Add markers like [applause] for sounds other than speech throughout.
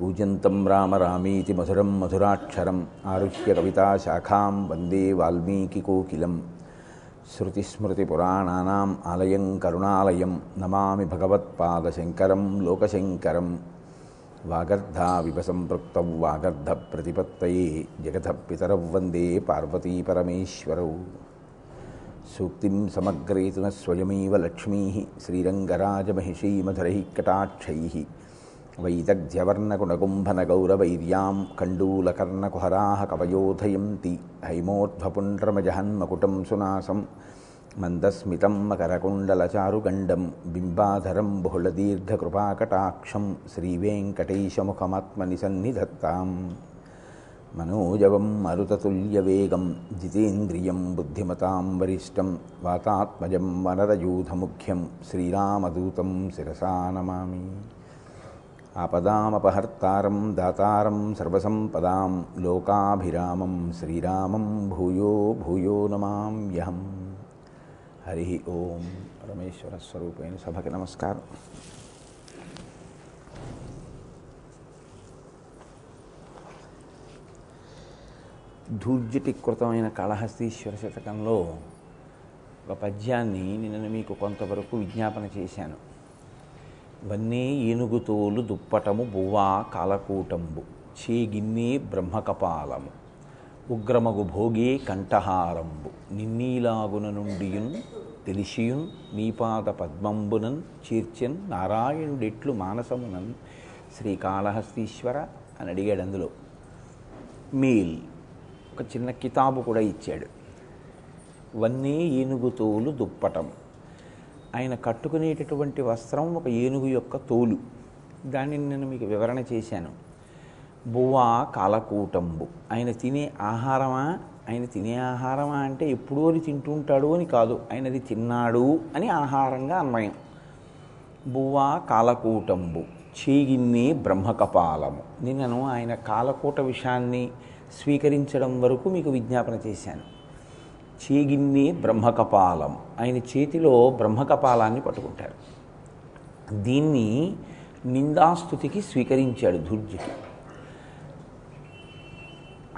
కూజంతం రామ రామీతి మధురం మధురాక్షరం ఆరుహ్య కవితాశాఖాం వందే వాల్మీకికోకిలం. శృతిస్మృతిపురాణానాం ఆలయం కరుణాలయం నమామి భగవత్పాదశంకరం లోకశంకరం. వాగర్ధావివ సంపృక్త వాగర్ధ ప్రతిపత్తయే జగత పితరౌ వందే పార్వతీపరమేశ్వరౌ సూక్తిం సమగ్రేతున స్వయమేవ లక్ష్మీ శ్రీరంగరాజమహిషీమధురై కటాక్షై. వైదగ్ధ్యవర్ణగుణగుంభనగౌరవైర్యాం కण्डूलकर्णकुहराः कवयोधयन्ति हैमोर्ध्वपुण्ड्रमजहन्मकुटं सुनासं मन्दस्मितं मकरकुण्डलचारुगण्डं बिम्बाधरं बहुलदीर्घकृपाकटाक्षं श्रीवेङ्कटैशमुखमात्मनिसन्निधत्ताम् మనోజవం మరుతతుల్యవేగం జితేంద్రియం బుద్ధిమతాం వరిష్టం వాతాత్మజం వనరయూధముఖ్యం శ్రీరామదూతం శిరసా నమామి ఆపదామపహర్తారం దాతారం సర్వసంపదాం లోకాభిరామం శ్రీరామం భూయో భూయో నమామ్యహం హరి ఓం పరమేశ్వర స్వరూపైన సభకి నమస్కారం. ధూర్జటికృతమైన కాళహస్తీశ్వర శతకంలో ఒక పద్యాన్ని నిన్న మీకు కొంతవరకు విజ్ఞాపన చేశాను. వన్నే ఏనుగుతోలు దుప్పటము బువ్వా కాలకూటంబు. చేగిన్నే బ్రహ్మకపాలము. ఉగ్రమగు భోగే కంఠహారంబు. నిన్నీలాగున నుండియున్ తెలిసియున్ నీపాద పద్మంబునన్ చీర్చన్ నారాయణుడెట్లు మానసమునన్ శ్రీకాళహస్తీశ్వర అని అడిగాడు అందులో. మీల్ ఒక చిన్న కితాబు కూడా ఇచ్చాడు. వన్నే ఏనుగుతోలు దుప్పటము దుప్పటం. ఆయన కట్టుకునేటటువంటి వస్త్రం ఒక ఏనుగు యొక్క తోలు. దానిని నేను మీకు వివరణ చేశాను. బువ్వా కాలకూటంబు. ఆయన తినే ఆహారమా? ఆయన తినే ఆహారమా అంటే ఎప్పుడూ అది తింటుంటాడు అని కాదు. ఆయనది తిన్నాడు అని ఆహారంగా అన్వయం. బువ్వా కాలకూటంబు. చేగిన్ని బ్రహ్మకపాలము. నిన్నను ఆయన కాలకూట విషయాన్ని స్వీకరించడం వరకు మీకు విజ్ఞాపన చేశాను. చేగిన్నే బ్రహ్మకపాలం. ఆయన చేతిలో బ్రహ్మకపాలాన్ని పట్టుకుంటారు. దీన్ని నిందాస్తుతికి స్వీకరించాడు ధూర్జుకి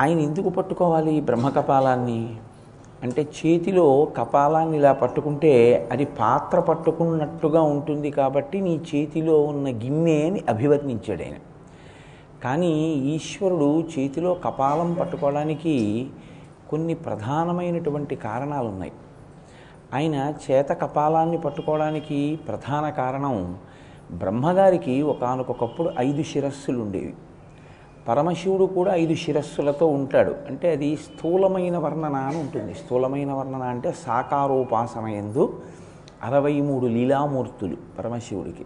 ఆయన ఎందుకు పట్టుకోవాలి బ్రహ్మకపాలాన్ని? అంటే చేతిలో కపాలాన్ని ఇలా పట్టుకుంటే అది పాత్ర పట్టుకున్నట్టుగా ఉంటుంది కాబట్టి నీ చేతిలో ఉన్న గిన్నె అని అభివర్ణించాడు ఆయన. కానీ ఈశ్వరుడు చేతిలో కపాలం పట్టుకోవడానికి కొన్ని ప్రధానమైనటువంటి కారణాలు ఉన్నాయి ఆయన చేత కపాలాన్ని పట్టుకోవడానికి ప్రధాన కారణం బ్రహ్మగారికి ఒకనకొకప్పుడు ఐదు శిరస్సులు ఉండేవి పరమశివుడు కూడా ఐదు శిరస్సులతో ఉంటాడు. అంటే అది స్థూలమైన వర్ణన అని ఉంటుంది. స్థూలమైన వర్ణన అంటే సాకారోపాసన ఎందు అరవై మూడు లీలామూర్తులు పరమశివుడికి.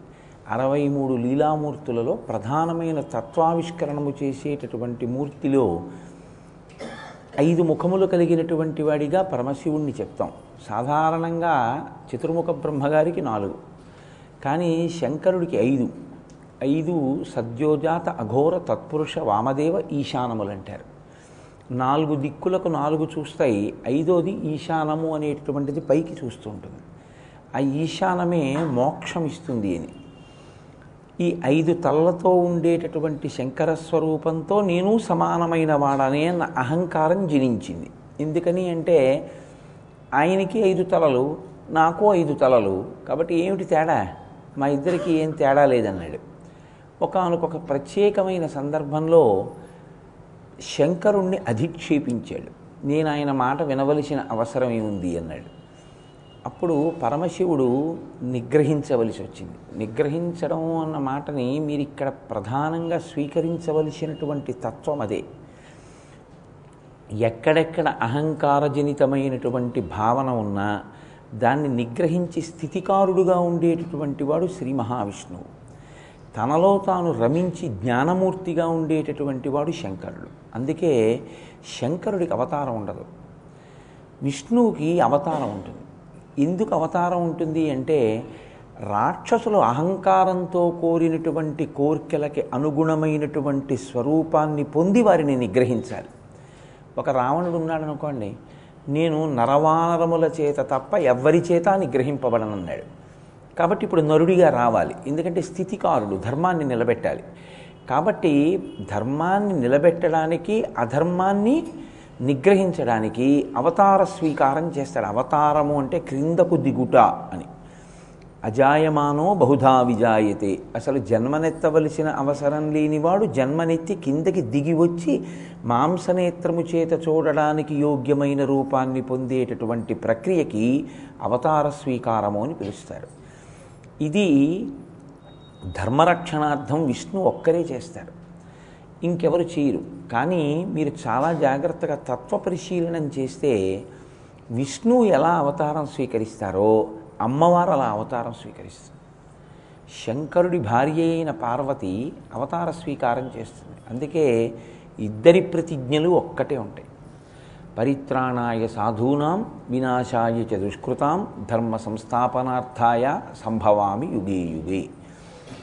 అరవై మూడు లీలామూర్తులలో ప్రధానమైన తత్వావిష్కరణము చేసేటటువంటి మూర్తిలో ఐదు ముఖములు కలిగినటువంటి వాడిగా పరమశివుణ్ణి చెప్తాం. సాధారణంగా చతుర్ముఖ బ్రహ్మగారికి నాలుగు. కానీ శంకరుడికి ఐదు. ఐదు సద్యోజాత అఘోర తత్పురుష వామదేవ ఈశానములు అంటారు నాలుగు దిక్కులకు నాలుగు చూస్తాయి. ఐదోది ఈశానము అనేటటువంటిది పైకి చూస్తుంటుంది ఆ ఈశానమే మోక్షం ఇస్తుంది అని. ఈ ఐదు తలలతో ఉండేటటువంటి శంకర స్వరూపంతో నేను సమానమైన వాడనే అన్న అహంకారం జనించింది. ఎందుకని అంటే ఆయనకి ఐదు తలలు నాకు ఐదు తలలు కాబట్టి ఏమిటి తేడా? మా ఇద్దరికి ఏం తేడా లేదన్నాడు. ఒకనకొక ప్రత్యేకమైన సందర్భంలో శంకరుణ్ణి అధిక్షేపించాడు. నేను ఆయన మాట వినవలసిన అవసరం ఏముంది అన్నాడు. అప్పుడు పరమశివుడు నిగ్రహించవలసి వచ్చింది. నిగ్రహించడం అన్న మాటని మీరు ఇక్కడ ప్రధానంగా స్వీకరించవలసినటువంటి తత్వం అదే. ఎక్కడెక్కడ అహంకారజనితమైనటువంటి భావన ఉన్నా దాన్ని నిగ్రహించి స్థితికారుడుగా ఉండేటటువంటి వాడు శ్రీ మహావిష్ణువు. తనలో తాను రమించి జ్ఞానమూర్తిగా ఉండేటటువంటి వాడు శంకరుడు. అందుకే శంకరుడికి అవతారం ఉండదు. విష్ణువుకి అవతారం ఉంటుంది. ఎందుకు అవతారం ఉంటుంది అంటే రాక్షసులు అహంకారంతో కోరినటువంటి కోర్కెలకి అనుగుణమైనటువంటి స్వరూపాన్ని పొంది వారిని నిగ్రహించాలి. ఒక రావణుడు ఉన్నాడు అనుకోండి నేను నరవానరముల చేత తప్ప ఎవ్వరి చేత నిగ్రహింపబడనన్నాడు. కాబట్టి ఇప్పుడు నరుడిగా రావాలి ఎందుకంటే స్థితికారుడు ధర్మాన్ని నిలబెట్టాలి. కాబట్టి ధర్మాన్ని నిలబెట్టడానికి అధర్మాన్ని నిగ్రహించడానికి అవతార స్వీకారం చేస్తాడు. అవతారము అంటే క్రిందకు దిగుట అని. అజాయమానో బహుధా విజాయతే. అసలు జన్మనెత్తవలసిన అవసరం లేనివాడు జన్మనెత్తి కిందకి దిగి వచ్చి మాంసనేత్రము చేత చూడడానికి యోగ్యమైన రూపాన్ని పొందేటటువంటి ప్రక్రియకి అవతార స్వీకారము అని పిలుస్తారు. ఇది ధర్మరక్షణార్థం విష్ణు ఒక్కరే చేస్తారు. ఇంకెవరు చేయరు. కానీ మీరు చాలా జాగ్రత్తగా తత్వ పరిశీలనం చేస్తే విష్ణువు ఎలా అవతారం స్వీకరిస్తారో అమ్మవారు అలా అవతారం స్వీకరిస్తారు. శంకరుడి భార్య అయిన పార్వతి అవతార స్వీకారం చేస్తుంది. అందుకే ఇద్దరి ప్రతిజ్ఞలు ఒక్కటే ఉంటాయి. పరిత్రాణాయ సాధూనాం వినాశాయ చ దుష్కృతాం ధర్మ సంస్థాపనార్థాయ సంభవామి యుగే యుగే.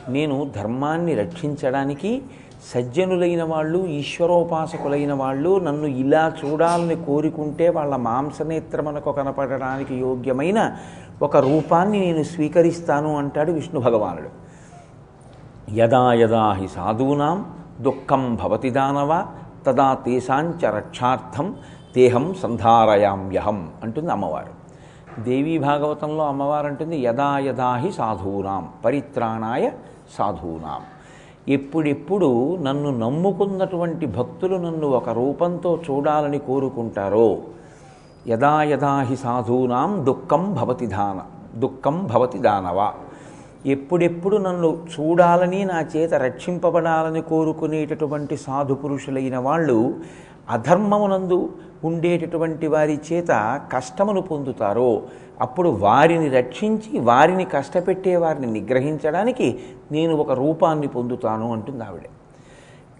నేను ధర్మాన్ని రక్షించడానికి సజ్జనులైన వాళ్ళు ఈశ్వరోపాసకులైన వాళ్ళు నన్ను ఇలా చూడాలని కోరుకుంటే వాళ్ళ మాంసనేత్రమునకు కనపడడానికి యోగ్యమైన ఒక రూపాన్ని నేను స్వీకరిస్తాను అంటాడు విష్ణు భగవానుడు. యదా యదా హి సాధూనాం దుఃఖం భవతి దానవ తదా తేషాంచ రక్షార్థం దేహం సంధారయామ్యహం అంటుంది అమ్మవారు. దేవీ భాగవతంలో అమ్మవారు అంటుంది యదా యదా హి సాధూనాం పరిత్రాణాయ సాధూనాం. ఎప్పుడెప్పుడు నన్ను నమ్ముకున్నటువంటి భక్తులు నన్ను ఒక రూపంతో చూడాలని కోరుకుంటారో? యదా యదా హి సాధూనాం దుఃఖం భవతి దాన దుఃఖం భవతి దానవ. ఎప్పుడెప్పుడు నన్ను చూడాలని నా చేత రక్షింపబడాలని కోరుకునేటటువంటి సాధు పురుషులైన వాళ్ళు అధర్మమునందు ఉండేటటువంటి వారి చేత కష్టమును పొందుతారో అప్పుడు వారిని రక్షించి వారిని కష్టపెట్టే వారిని నిగ్రహించడానికి నేను ఒక రూపాన్ని పొందుతాను అంటుంది ఆవిడ.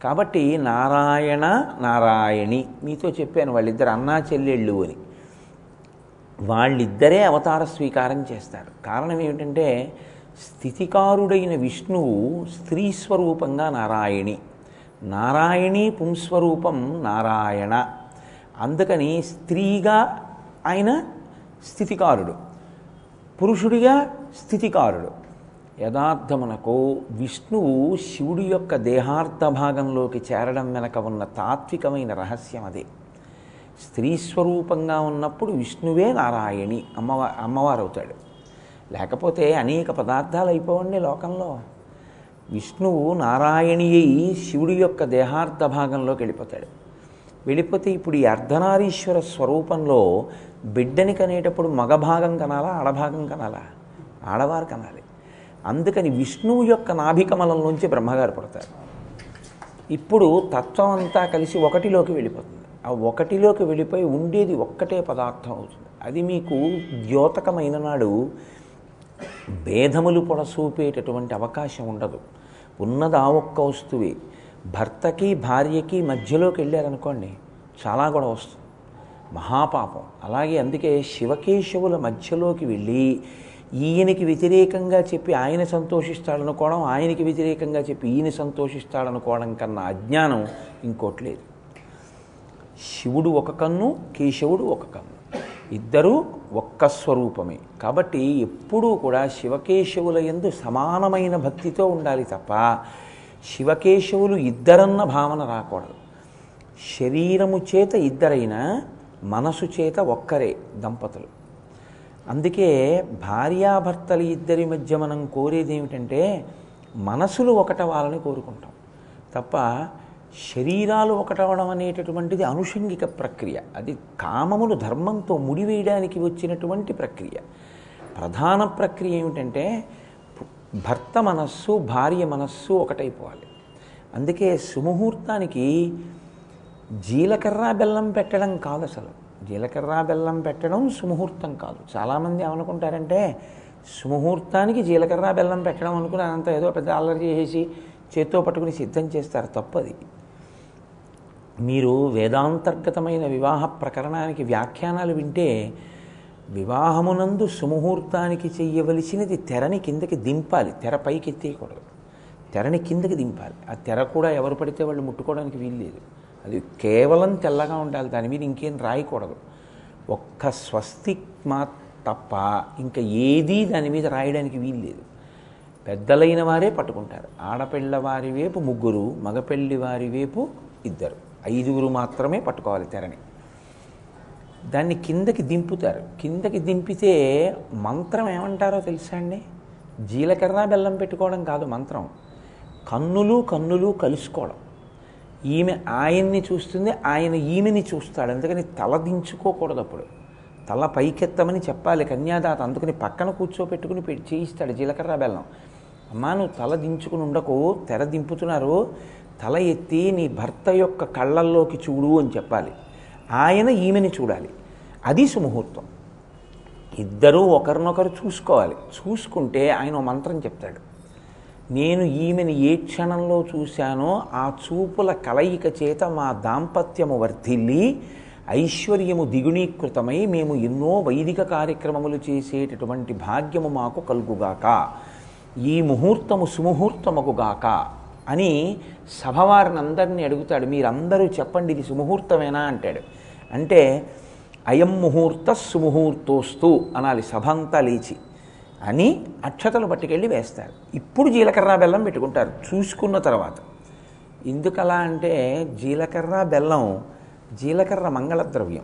కాబట్టి నారాయణ నారాయణి మీతో చెప్పాను వాళ్ళిద్దరు అన్నా చెల్లెళ్ళు అని. వాళ్ళిద్దరే అవతార స్వీకారం చేస్తారు. కారణం ఏమిటంటే స్థితికారుడైన విష్ణువు స్త్రీ స్వరూపంగా నారాయణి. నారాయణి పుంస్వరూపం నారాయణ. అందుకని స్త్రీగా ఆయన స్థితికారుడు పురుషుడిగా స్థితికారుడు. యథార్థమునకు విష్ణువు శివుడి యొక్క దేహార్థ భాగంలోకి చేరడం వెనక ఉన్న తాత్వికమైన రహస్యం అదే. స్త్రీ స్వరూపంగా ఉన్నప్పుడు విష్ణువే నారాయణి అమ్మవారు అమ్మవారు అవుతాడు లేకపోతే అనేక పదార్థాలు అయిపోవండి లోకంలో. విష్ణువు నారాయణియై శివుడి యొక్క దేహార్థ భాగంలోకి వెళ్ళిపోతాడు. వెళ్ళిపోతే ఇప్పుడు ఈ అర్ధనారీశ్వర స్వరూపంలో బిడ్డని కనేటప్పుడు మగభాగం కనాలా ఆడభాగం కనాలా? ఆడవారు కనాలి. అందుకని విష్ణువు యొక్క నాభికమలంలోంచి బ్రహ్మగారు పడతారు. ఇప్పుడు తత్వం అంతా కలిసి ఒకటిలోకి వెళ్ళిపోతుంది. ఆ ఒకటిలోకి వెళ్ళిపోయి ఉండేది ఒక్కటే పదార్థం అవుతుంది. అది మీకు ద్యోతకమైన నాడు భేదములు పొడసూపేటటువంటి అవకాశం ఉండదు. ఉన్నది ఆ ఒక్క వస్తువే. భర్తకి భార్యకి మధ్యలోకి వెళ్ళారనుకోండి చాలా గొడవ వస్తుంది. మహాపాపం. అలాగే అందుకే శివకేశవుల మధ్యలోకి వెళ్ళి ఈయనకి వ్యతిరేకంగా చెప్పి ఆయన సంతోషిస్తాడనుకోవడం ఆయనకి వ్యతిరేకంగా చెప్పి ఈయన సంతోషిస్తాడనుకోవడం కన్నా అజ్ఞానం ఇంకోటి లేదు. శివుడు ఒక కన్ను కేశవుడు ఒక కన్ను. ఇద్దరూ ఒక్క స్వరూపమే. కాబట్టి ఎప్పుడూ కూడా శివకేశవుల ఎందు సమానమైన భక్తితో ఉండాలి తప్ప శివకేశవులు ఇద్దరన్న భావన రాకూడదు. శరీరము చేత ఇద్దరైనా మనసు చేత ఒక్కరే దంపతులు. అందుకే భార్యాభర్తలు ఇద్దరి మధ్య మనం కోరేది ఏమిటంటే మనసులు ఒకటవాలని కోరుకుంటాం. తప్ప శరీరాలు ఒకటవడం అనేటటువంటిది అనుషంగిక ప్రక్రియ. అది కామములు ధర్మంతో ముడివేయడానికి వచ్చినటువంటి ప్రక్రియ. ప్రధాన ప్రక్రియ ఏమిటంటే భర్త మనస్సు భార్య మనస్సు ఒకటైపోవాలి. అందుకే సుముహూర్తానికి జీలకర్ర బెల్లం పెట్టడం కాదు అసలు. జీలకర్ర బెల్లం పెట్టడం సుముహూర్తం కాదు. చాలామంది ఏమనుకుంటారంటే సుముహూర్తానికి జీలకర్ర బెల్లం పెట్టడం అనుకుని అంతా ఏదో పెద్ద అల్లరి చేసేసి చేత్తో పట్టుకుని సిద్ధం చేస్తారు. తప్పది. మీరు వేదాంతర్గతమైన వివాహ ప్రకరణానికి వ్యాఖ్యానాలు వింటే వివాహమునందు సుముహూర్తానికి చెయ్యవలసినది తెరని కిందకి దింపాలి. తెర పైకి ఎత్తేయకూడదు. తెరని కిందకి దింపాలి. ఆ తెర కూడా ఎవరు పడితే వాళ్ళు ముట్టుకోవడానికి వీల్లేదు. అది కేవలం తెల్లగా ఉండాలి. దాని మీద ఇంకేం రాయకూడదు. ఒక్క స్వస్తి మా తప్ప ఇంకా ఏదీ దాని మీద రాయడానికి వీల్లేదు. పెద్దలైన వారే పట్టుకుంటారు. ఆడపిల్ల వారి వైపు ముగ్గురు మగపెళ్ళి వారి వైపు ఇద్దరు. ఐదుగురు మాత్రమే పట్టుకోవాలి తెరని. దాన్ని కిందకి దింపుతారు. కిందకి దింపితే మంత్రం ఏమంటారో తెలుసా అండి? జీలకర్ర బెల్లం పెట్టుకోవడం కాదు మంత్రం. కన్నులు కన్నులు కలుసుకోవడం. ఈమె ఆయన్ని చూస్తుంది ఆయన ఈమెని చూస్తాడు. అందుకని తల దించుకోకూడదు అప్పుడు. తల పైకెత్తమని చెప్పాలి కన్యాదాత. అందుకని పక్కన కూర్చోపెట్టుకుని చేయిస్తాడు జీలకర్ర బెల్లం. అమ్మా నువ్వు తల దించుకుని ఉండకు తెర దింపుతున్నారు. తల ఎత్తి నీ భర్త యొక్క కళ్ళల్లోకి చూడు అని చెప్పాలి. ఆయన ఈమెని చూడాలి. అది సుముహూర్తం. ఇద్దరూ ఒకరినొకరు చూసుకోవాలి. చూసుకుంటే ఆయన మంత్రం చెప్తాడు. నేను ఈమెను ఏ క్షణంలో చూశానో ఆ చూపుల కలయిక చేత మా దాంపత్యము వర్ధిల్లి ఐశ్వర్యము దిగుణీకృతమై మేము ఎన్నో వైదిక కార్యక్రమములు చేసేటటువంటి భాగ్యము మాకు కలుగుగాక. ఈ ముహూర్తము సుముహూర్తముగుగాక. అని సభవారిని అందరినీ అడుగుతాడు మీరందరూ చెప్పండి ఇది సుముహూర్తమేనా? అంటాడు. అంటే అయం ముహూర్త సుముహూర్తోస్తు అనాలి సభంతా లేచి. అని అక్షతలు పట్టుకెళ్ళి వేస్తారు ఇప్పుడు జీలకర్ర బెల్లం పెట్టుకుంటారు చూసుకున్న తర్వాత. ఎందుకలా అంటే జీలకర్ర బెల్లం జీలకర్ర మంగళద్రవ్యం.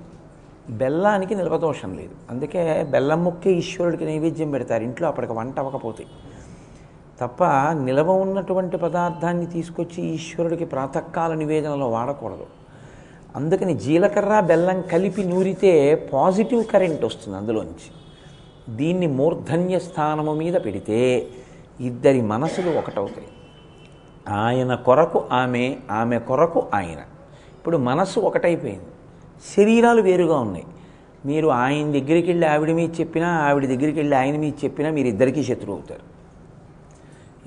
బెల్లానికి నిలవదోషం లేదు. అందుకే బెల్లం ముక్కే ఈశ్వరుడికి నైవేద్యం పెడతారు ఇంట్లో అప్పటికి వంట అవ్వకపోతే. తప్ప నిలవ ఉన్నటువంటి పదార్థాన్ని తీసుకొచ్చి ఈశ్వరుడికి ప్రాతకాల నివేదనలో వాడకూడదు. అందుకని జీలకర్ర బెల్లం కలిపి నూరితే పాజిటివ్ కరెంట్ వస్తుంది అందులోంచి. దీన్ని మూర్ధన్య స్థానము మీద పెడితే ఇద్దరి మనసులు ఒకటవుతాయి. ఆయన కొరకు ఆమె ఆమె కొరకు ఆయన. ఇప్పుడు మనస్సు ఒకటైపోయింది. శరీరాలు వేరుగా ఉన్నాయి. మీరు ఆయన దగ్గరికి వెళ్ళి ఆవిడ మీద చెప్పినా ఆవిడ దగ్గరికి వెళ్ళి ఆయన మీద చెప్పినా మీరు ఇద్దరికీ శత్రువు అవుతారు.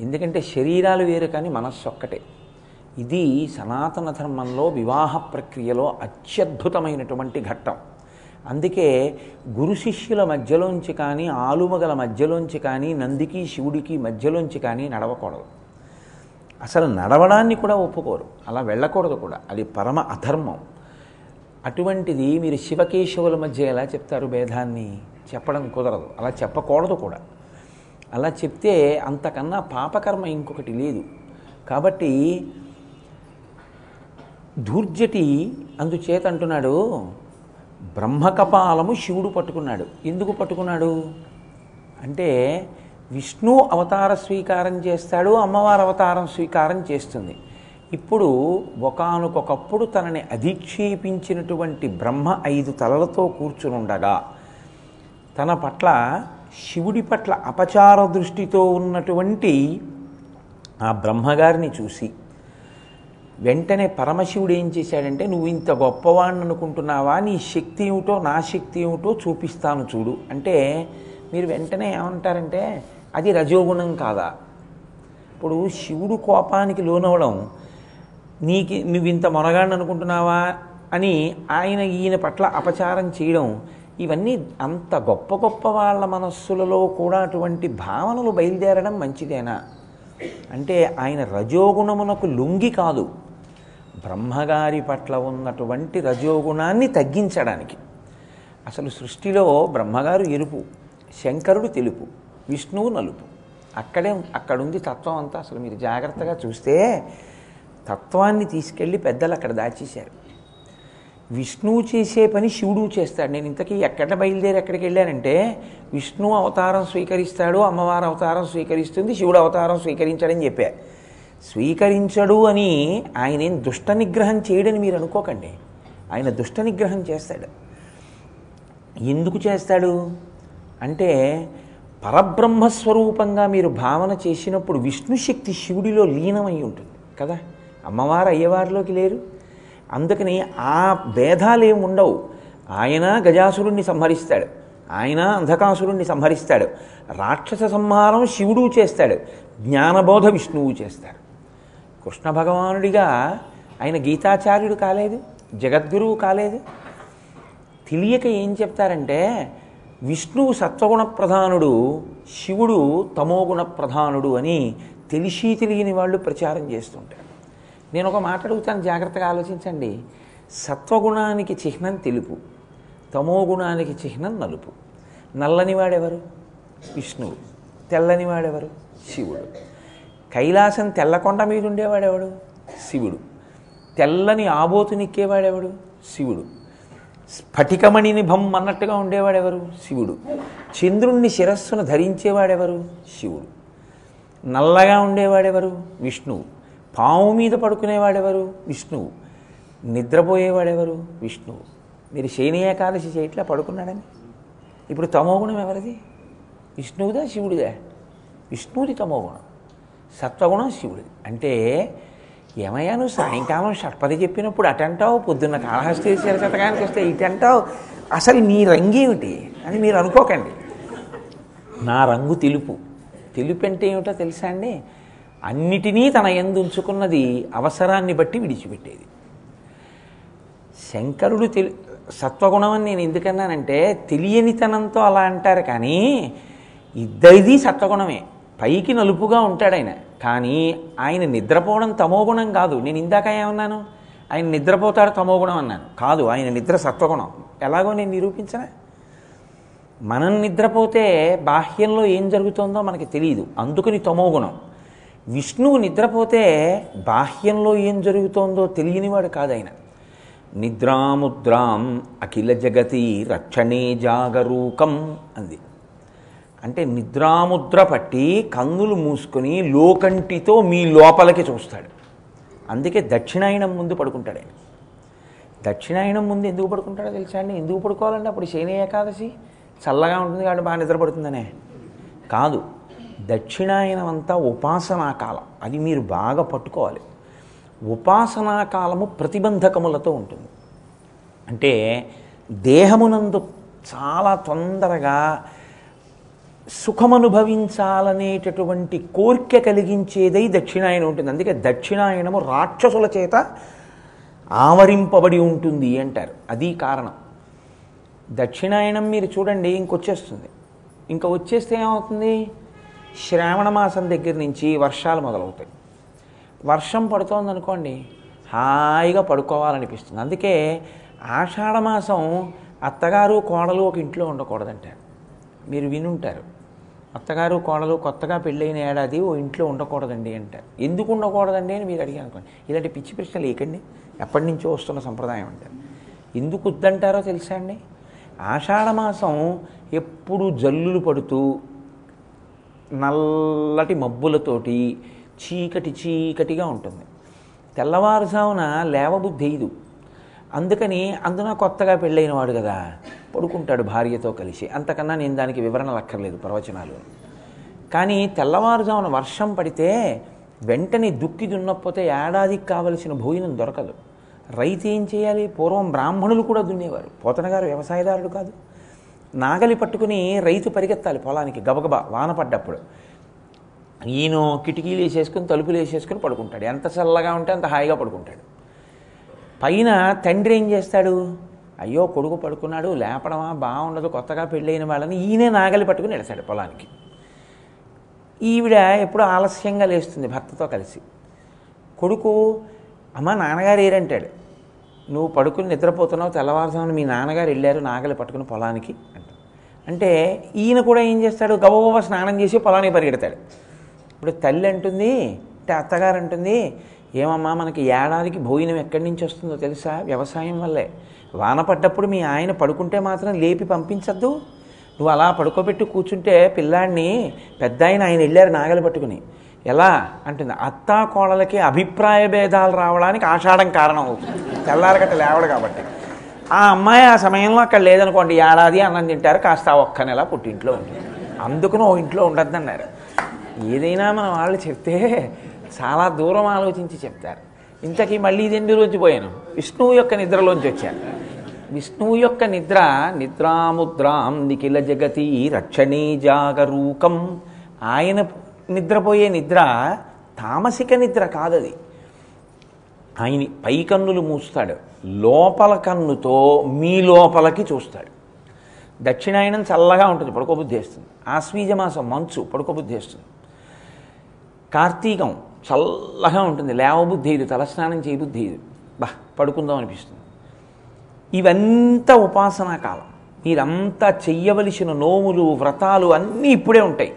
ఎందుకంటే శరీరాలు వేరు కానీ మనస్సు ఒక్కటే. ఇది సనాతన ధర్మంలో వివాహ ప్రక్రియలో అత్యద్భుతమైనటువంటి ఘట్టం. అందుకే గురు శిష్యుల మధ్యలోంచి కానీ ఆలుమగల మధ్యలోంచి కానీ నందికి శివుడికి మధ్యలోంచి కానీ నడవకూడదు. అసలు నడవడాన్ని కూడా ఒప్పుకోరు. అలా వెళ్ళకూడదు కూడా. అది పరమ అధర్మం. అటువంటిది మీరు శివకేశవుల మధ్య ఎలా చెప్తారు భేదాన్ని? చెప్పడం కుదరదు. అలా చెప్పకూడదు కూడా. అలా చెప్తే అంతకన్నా పాపకర్మ ఇంకొకటి లేదు. కాబట్టి ధూర్జటి అందుచేత అంటున్నాడు బ్రహ్మకపాలము శివుడు పట్టుకున్నాడు. ఎందుకు పట్టుకున్నాడు? అంటే విష్ణు అవతార స్వీకారం చేస్తాడు అమ్మవారు అవతారం స్వీకారం చేస్తుంది. ఇప్పుడు ఒకనకొకప్పుడు తనని అధిక్షేపించినటువంటి బ్రహ్మ ఐదు తలలతో కూర్చునుండగా తన పట్ల శివుడి పట్ల అపచార దృష్టితో ఉన్నటువంటి ఆ బ్రహ్మగారిని చూసి వెంటనే పరమశివుడు ఏం చేశాడంటే నువ్వు ఇంత గొప్పవాడిని అనుకుంటున్నావా నీ శక్తి ఏమిటో నా శక్తి ఏమిటో చూపిస్తాను చూడు. అంటే మీరు వెంటనే ఏమంటారంటే అది రజోగుణం కాదా? ఇప్పుడు శివుడు కోపానికి లోనవడం నీకు నువ్వు ఇంత మొనగాడిని అనుకుంటున్నావా అని ఆయన ఈయన పట్ల అపచారం చేయడం ఇవన్నీ అంత గొప్ప గొప్ప వాళ్ళ మనస్సులలో కూడా అటువంటి భావనలు బయలుదేరడం మంచిదేనా? అంటే ఆయన రజోగుణమునకు లొంగి కాదు. బ్రహ్మగారి పట్ల ఉన్నటువంటి రజోగుణాన్ని తగ్గించడానికి. అసలు సృష్టిలో బ్రహ్మగారు ఎరుపు శంకరుడు తెలుపు విష్ణువు నలుపు. అక్కడే అక్కడుంది తత్వం అంతా. అసలు మీరు జాగ్రత్తగా చూస్తే తత్వాన్ని తీసుకెళ్ళి పెద్దలు అక్కడ దాచేశారు. విష్ణువు చేసే పని శివుడు చేస్తాడు. నేను ఇంతకీ ఎక్కడ బయలుదేరి ఎక్కడికి వెళ్ళానంటే విష్ణు అవతారం స్వీకరిస్తాడు అమ్మవారు అవతారం స్వీకరిస్తుంది శివుడు అవతారం స్వీకరించాడని చెప్పా. స్వీకరించడు అని ఆయన ఏం దుష్ట నిగ్రహం చేయడని మీరు అనుకోకండి. ఆయన దుష్ట నిగ్రహం చేస్తాడు. ఎందుకు చేస్తాడు? అంటే పరబ్రహ్మస్వరూపంగా మీరు భావన చేసినప్పుడు విష్ణు శక్తి శివుడిలో లీనమై ఉంటుంది కదా. అమ్మవారు అయ్యవారిలోకి లేరు. అందుకని ఆ భేదాలు ఏమి ఉండవు. ఆయన గజాసురుణ్ణి సంహరిస్తాడు. ఆయన అంధకాసురుణ్ణి సంహరిస్తాడు. రాక్షస సంహారం శివుడు చేస్తాడు. జ్ఞానబోధ విష్ణువు చేస్తాడు. కృష్ణ భగవానుడిగా ఆయన గీతాచార్యుడు కాలేదు జగద్గురువు కాలేదు. తెలియక ఏం చెప్తారంటే విష్ణువు సత్వగుణ ప్రధానుడు శివుడు తమోగుణ ప్రధానుడు అని తెలిసి తెలియని వాళ్ళు ప్రచారం చేస్తుంటారు. నేను ఒక మాట అడుగుతాను జాగ్రత్తగా ఆలోచించండి. సత్వగుణానికి చిహ్నం తెలుపు తమోగుణానికి చిహ్నం నలుపు. నల్లని వాడెవరు? విష్ణువు. తెల్లని వాడెవరు? శివుడు. కైలాసం తెల్లకొండ మీద ఉండేవాడెవడు శివుడు. తెల్లని ఆబోతునిక్కేవాడెవడు శివుడు. స్ఫటికమణిని భం అన్నట్టుగా ఉండేవాడెవరు? శివుడు. చంద్రుణ్ణి శిరస్సును ధరించేవాడెవరు? శివుడు. నల్లగా ఉండేవాడెవరు? విష్ణువు. పాము మీద పడుకునేవాడెవరు? విష్ణువు. నిద్రపోయేవాడెవరు? విష్ణువు. మీరు శని ఏకాదశి చేయట్లా పడుకున్నాడని. ఇప్పుడు తమోగుణం ఎవరిది? విష్ణువుదా శివుడిదా? విష్ణువుది తమోగుణం. సత్వగుణం శివుడిది. అంటే ఏమయ్యా నువ్వు సాయంకాలం షట్పది చెప్పినప్పుడు అటంటావు పొద్దున్న కాళహస్తి శతకానికి వస్తే ఇటంటావు అసలు నీ రంగేమిటి అని మీరు అనుకోకండి. నా రంగు తెలుపు. తెలుపు అంటే ఏమిటో తెలుసా అండి? అన్నిటినీ తన ఎందుంచుకున్నది అవసరాన్ని బట్టి విడిచిపెట్టేది. శంకరుడు తెలి సత్వగుణం అని నేను ఎందుకన్నానంటే తెలియనితనంతో అలా అంటారు కానీ ఇద్దరిది సత్వగుణమే. పైకి నలుపుగా ఉంటాడు ఆయన. కానీ ఆయన నిద్రపోవడం తమోగుణం కాదు. నేను ఇందాక ఏమన్నాను? ఆయన నిద్రపోతాడు తమోగుణం అన్నాను. కాదు ఆయన నిద్ర సత్వగుణం. ఎలాగో నేను నిరూపించనా? మనం నిద్రపోతే బాహ్యంలో ఏం జరుగుతుందో మనకి తెలియదు అందుకని తమోగుణం. విష్ణువు నిద్రపోతే బాహ్యంలో ఏం జరుగుతోందో తెలియనివాడు కాదు నిద్రాముద్రాం అఖిల జగతి రక్షణే జాగరూకం అంది. అంటే నిద్రాముద్ర పట్టి కన్నులు మూసుకొని లోకంటితో మీ లోపలికి చూస్తాడు. అందుకే దక్షిణాయనం ముందు పడుకుంటాడు ఆయన. దక్షిణాయనం ముందు ఎందుకు పడుకుంటాడో తెలుసా అండి? ఎందుకు పడుకోవాలండి? అప్పుడు శని ఏకాదశి. చల్లగా ఉంటుంది కాబట్టి బాగా నిద్రపడుతుందనే కాదు. దక్షిణాయనమంతా ఉపాసనా కాలం. అది మీరు బాగా పట్టుకోవాలి. ఉపాసనా కాలము ప్రతిబంధకములతో ఉంటుంది. అంటే దేహమునందు చాలా తొందరగా సుఖమనుభవించాలనేటటువంటి కోరిక కలిగించేదై దక్షిణాయనం ఉంటుంది. అందుకే దక్షిణాయనము రాక్షసుల చేత ఆవరింపబడి ఉంటుంది అంటారు. అది కారణం. దక్షిణాయనం మీరు చూడండి ఇంకొచ్చేస్తుంది. ఇంకా వచ్చేస్తే ఏమవుతుంది? శ్రావణ మాసం దగ్గర నుంచి వర్షాలు మొదలవుతాయి. వర్షం పడుతోందనుకోండి హాయిగా పడుకోవాలనిపిస్తుంది. అందుకే ఆషాఢమాసం అత్తగారు కోడలు ఒక ఇంట్లో ఉండకూడదంటారు మీరు వినుంటారు. అత్తగారు కోడలు కొత్తగా పెళ్ళైన ఏడాది ఓ ఇంట్లో ఉండకూడదండి అంటారు ఎందుకు ఉండకూడదండి అని మీరు అడిగారు అనుకోండి. ఇలాంటి పిచ్చి ప్రశ్నలు లేకండి ఎప్పటి నుంచో వస్తున్న సంప్రదాయం అంటారు ఎందుకు వద్దంటారో తెలుసా అండి? ఆషాఢమాసం ఎప్పుడు జల్లులు పడుతూ నల్లటి మబ్బులతోటి చీకటి చీకటిగా ఉంటుంది. తెల్లవారుజామున లేవబుద్ధి ఇదు. అందుకని అందున కొత్తగా పెళ్ళైన వాడు కదా. పడుకుంటాడు భార్యతో కలిసి. అంతకన్నా నేను దానికి వివరణలు అక్కర్లేదు ప్రవచనాలు. కానీ తెల్లవారుజామున వర్షం పడితే వెంటనే దుక్కి దున్నకపోతే ఏడాదికి కావలసిన భోజనం దొరకదు. రైతు ఏం చేయాలి? పూర్వం బ్రాహ్మణులు కూడా దున్నేవారు. పోతన గారు వ్యవసాయదారుడు కాదు. నాగలి పట్టుకుని రైతు పరిగెత్తాలి పొలానికి గబగబా వాన పడ్డప్పుడు. ఈయన కిటికీలు వేసేసుకుని తలుపులు వేసేసుకుని పడుకుంటాడు. ఎంత చల్లగా ఉంటే అంత హాయిగా పడుకుంటాడు. పైన తండ్రి ఏం చేస్తాడు? అయ్యో కొడుకు పడుకున్నాడు లేపడమా బాగుండదు కొత్తగా పెళ్ళైన వాళ్ళని ఈయనే నాగలి పట్టుకుని వెళతాడు పొలానికి. ఈవిడ ఎప్పుడు ఆలస్యంగా లేస్తుంది భర్తతో కలిసి. కొడుకు అమ్మ నాన్నగారు ఏరంటాడు? నువ్వు పడుకుని నిద్రపోతున్నావు తెల్లవారుజామున మీ నాన్నగారు వెళ్ళారు నాగలి పట్టుకుని పొలానికి అంట. అంటే ఈయన కూడా ఏం చేస్తాడు? గబగబ స్నానం చేసి పొలానికి పరిగెడతాడు. ఇప్పుడు తల్లి అంటుంది అంటే అత్తగారు అంటుంది ఏమమ్మా మనకి ఏడాదికి భోజనం ఎక్కడి నుంచి వస్తుందో తెలుసా? వ్యవసాయం వల్లే. వాన పడ్డప్పుడు మీ ఆయన పడుకుంటే మాత్రం లేపి పంపించద్దు. నువ్వు అలా పడుకోబెట్టి కూర్చుంటే పిల్లాడిని పెద్ద ఆయన ఆయన వెళ్ళారు నాగలి పట్టుకుని. ఎలా? అంటుంది అత్తా కోడలకి అభిప్రాయ భేదాలు రావడానికి ఆషాఢం కారణం అవుతుంది. తెల్లారగట్ట లేవడు కాబట్టి. ఆ అమ్మాయి ఆ సమయంలో అక్కడ లేదనుకోండి ఏడాది అన్నం తింటారు కాస్త ఒక్క నెల పుట్టింట్లో ఉంటుంది. అందుకుని ఓ ఇంట్లో ఉండద్దన్నారు. ఏదైనా మన వాళ్ళు చెప్తే చాలా దూరం ఆలోచించి చెప్తారు. ఇంతకీ మళ్ళీ ఇది ఎందులోంచి పోయాను విష్ణువు యొక్క నిద్రలోంచి వచ్చాను. విష్ణువు యొక్క నిద్ర నిద్రాముద్రాం నిఖిల జగతి రక్షణీ జాగరూకం. ఆయన నిద్రపోయే నిద్ర తామసిక నిద్ర కాదది. ఆయన పై కన్నులు మూస్తాడు. లోపల కన్నుతో మీ లోపలికి చూస్తాడు. దక్షిణాయనం చల్లగా ఉంటుంది పడుకోబుద్ధి వేస్తుంది. ఆశ్వీజమాసం మంచు పడుకోబుద్ధి వేస్తుంది. కార్తీకం చల్లగా ఉంటుంది లేవబుద్ధి ఇది తలస్నానం చేయబుద్ధి ఇది బా పడుకుందాం అనిపిస్తుంది. ఇవంతా ఉపాసనా కాలం. మీరంతా చెయ్యవలసిన నోములు వ్రతాలు అన్నీ ఇప్పుడే ఉంటాయి.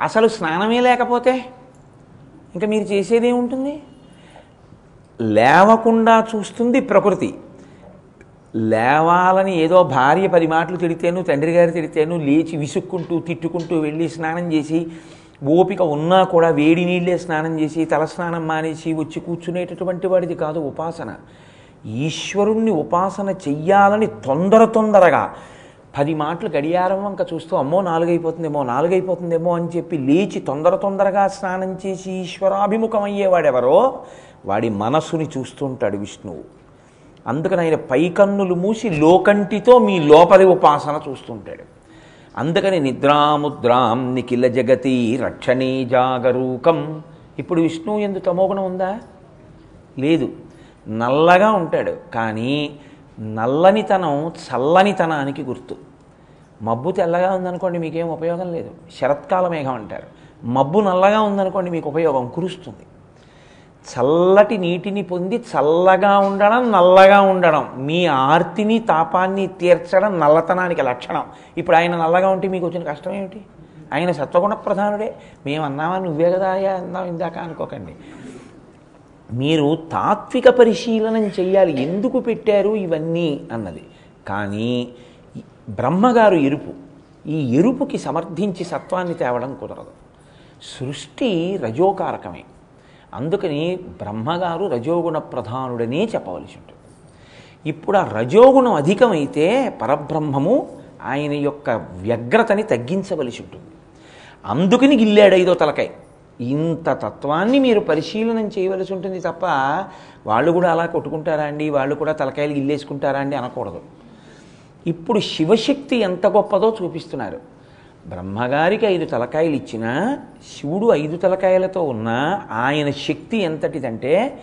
అసలు స్నానమే లేకపోతే ఇంకా మీరు చేసేది ఏముంటుంది? లేవకుండా చూస్తుంది ప్రకృతి. లేవాలని ఏదో భార్య పది మాటలు తిడితేను తండ్రి గారు తిడితేను లేచి విసుక్కుంటూ తిట్టుకుంటూ వెళ్ళి స్నానం చేసి ఓపిక ఉన్నా కూడా వేడి నీళ్ళే స్నానం చేసి తలస్నానం మానేసి వచ్చి కూర్చునేటటువంటి వాడిది కాదు ఉపాసన. ఈశ్వరుణ్ణి ఉపాసన చెయ్యాలని తొందర తొందరగా పది మాటలు గడియారం వంక చూస్తూ అమ్మో నాలుగైపోతుందేమో నాలుగైపోతుందేమో అని చెప్పి లేచి తొందర తొందరగా స్నానం చేసి ఈశ్వరాభిముఖమయ్యేవాడెవరో వాడి మనస్సుని చూస్తుంటాడు విష్ణువు. అందుకని ఆయన పైకన్నులు మూసి లోకంటితో మీ లోపలి ఉపాసన చూస్తుంటాడు. అందుకని నిద్రాముద్రాం నిఖిల జగతి రక్షణీ జాగరూకం. ఇప్పుడు విష్ణువు ఎందు తమోగుణం ఉందా? లేదు. నల్లగా ఉంటాడు. కానీ నల్లనితనం చల్లనితనానికి గుర్తు. మబ్బు తెల్లగా ఉందనుకోండి మీకేం ఉపయోగం లేదు. శరత్కాల మేఘం అంటారు. మబ్బు నల్లగా ఉందనుకోండి మీకు ఉపయోగం కురుస్తుంది. చల్లటి నీటిని పొంది చల్లగా ఉండడం నల్లగా ఉండడం మీ ఆర్తిని తాపాన్ని తీర్చడం నల్లతనానికి లక్షణం. ఇప్పుడు ఆయన నల్లగా ఉంటే మీకు వచ్చిన కష్టం ఏమిటి? ఆయన సత్వగుణ ప్రధానుడే. మేము అన్నామా నువ్వే కదా అయ్యా అన్నాం ఇందాక అనుకోకండి. మీరు తాత్విక పరిశీలనం చెయ్యాలి. ఎందుకు పెట్టారు ఇవన్నీ అన్నది. కానీ బ్రహ్మగారు ఎరుపు. ఈ ఎరుపుకి సమర్థించి సత్వాన్ని తేవడం కుదరదు. సృష్టి రజోకారకమే. అందుకని బ్రహ్మగారు రజోగుణ ప్రధానుడనే చెప్పవలసి ఉంటుంది. ఇప్పుడు ఆ రజోగుణం అధికమైతే పరబ్రహ్మము ఆయన యొక్క వ్యగ్రతని తగ్గించవలసి ఉంటుంది. అందుకని గిల్లాడు ఐదో తలకాయ. ఇంత తత్వాన్ని మీరు పరిశీలనం చేయవలసి ఉంటుంది తప్ప వాళ్ళు కూడా అలా కొట్టుకుంటారా అండి? వాళ్ళు కూడా తలకాయలు గిల్లేసుకుంటారా అండి అనకూడదు. ఇప్పుడు శివశక్తి ఎంత గొప్పదో చూపిస్తున్నారు. బ్రహ్మగారికి ఐదు తలకాయలు ఇచ్చినా శివుడు ఐదు తలకాయలతో ఉన్న ఆయన శక్తి ఎంతటిదంటే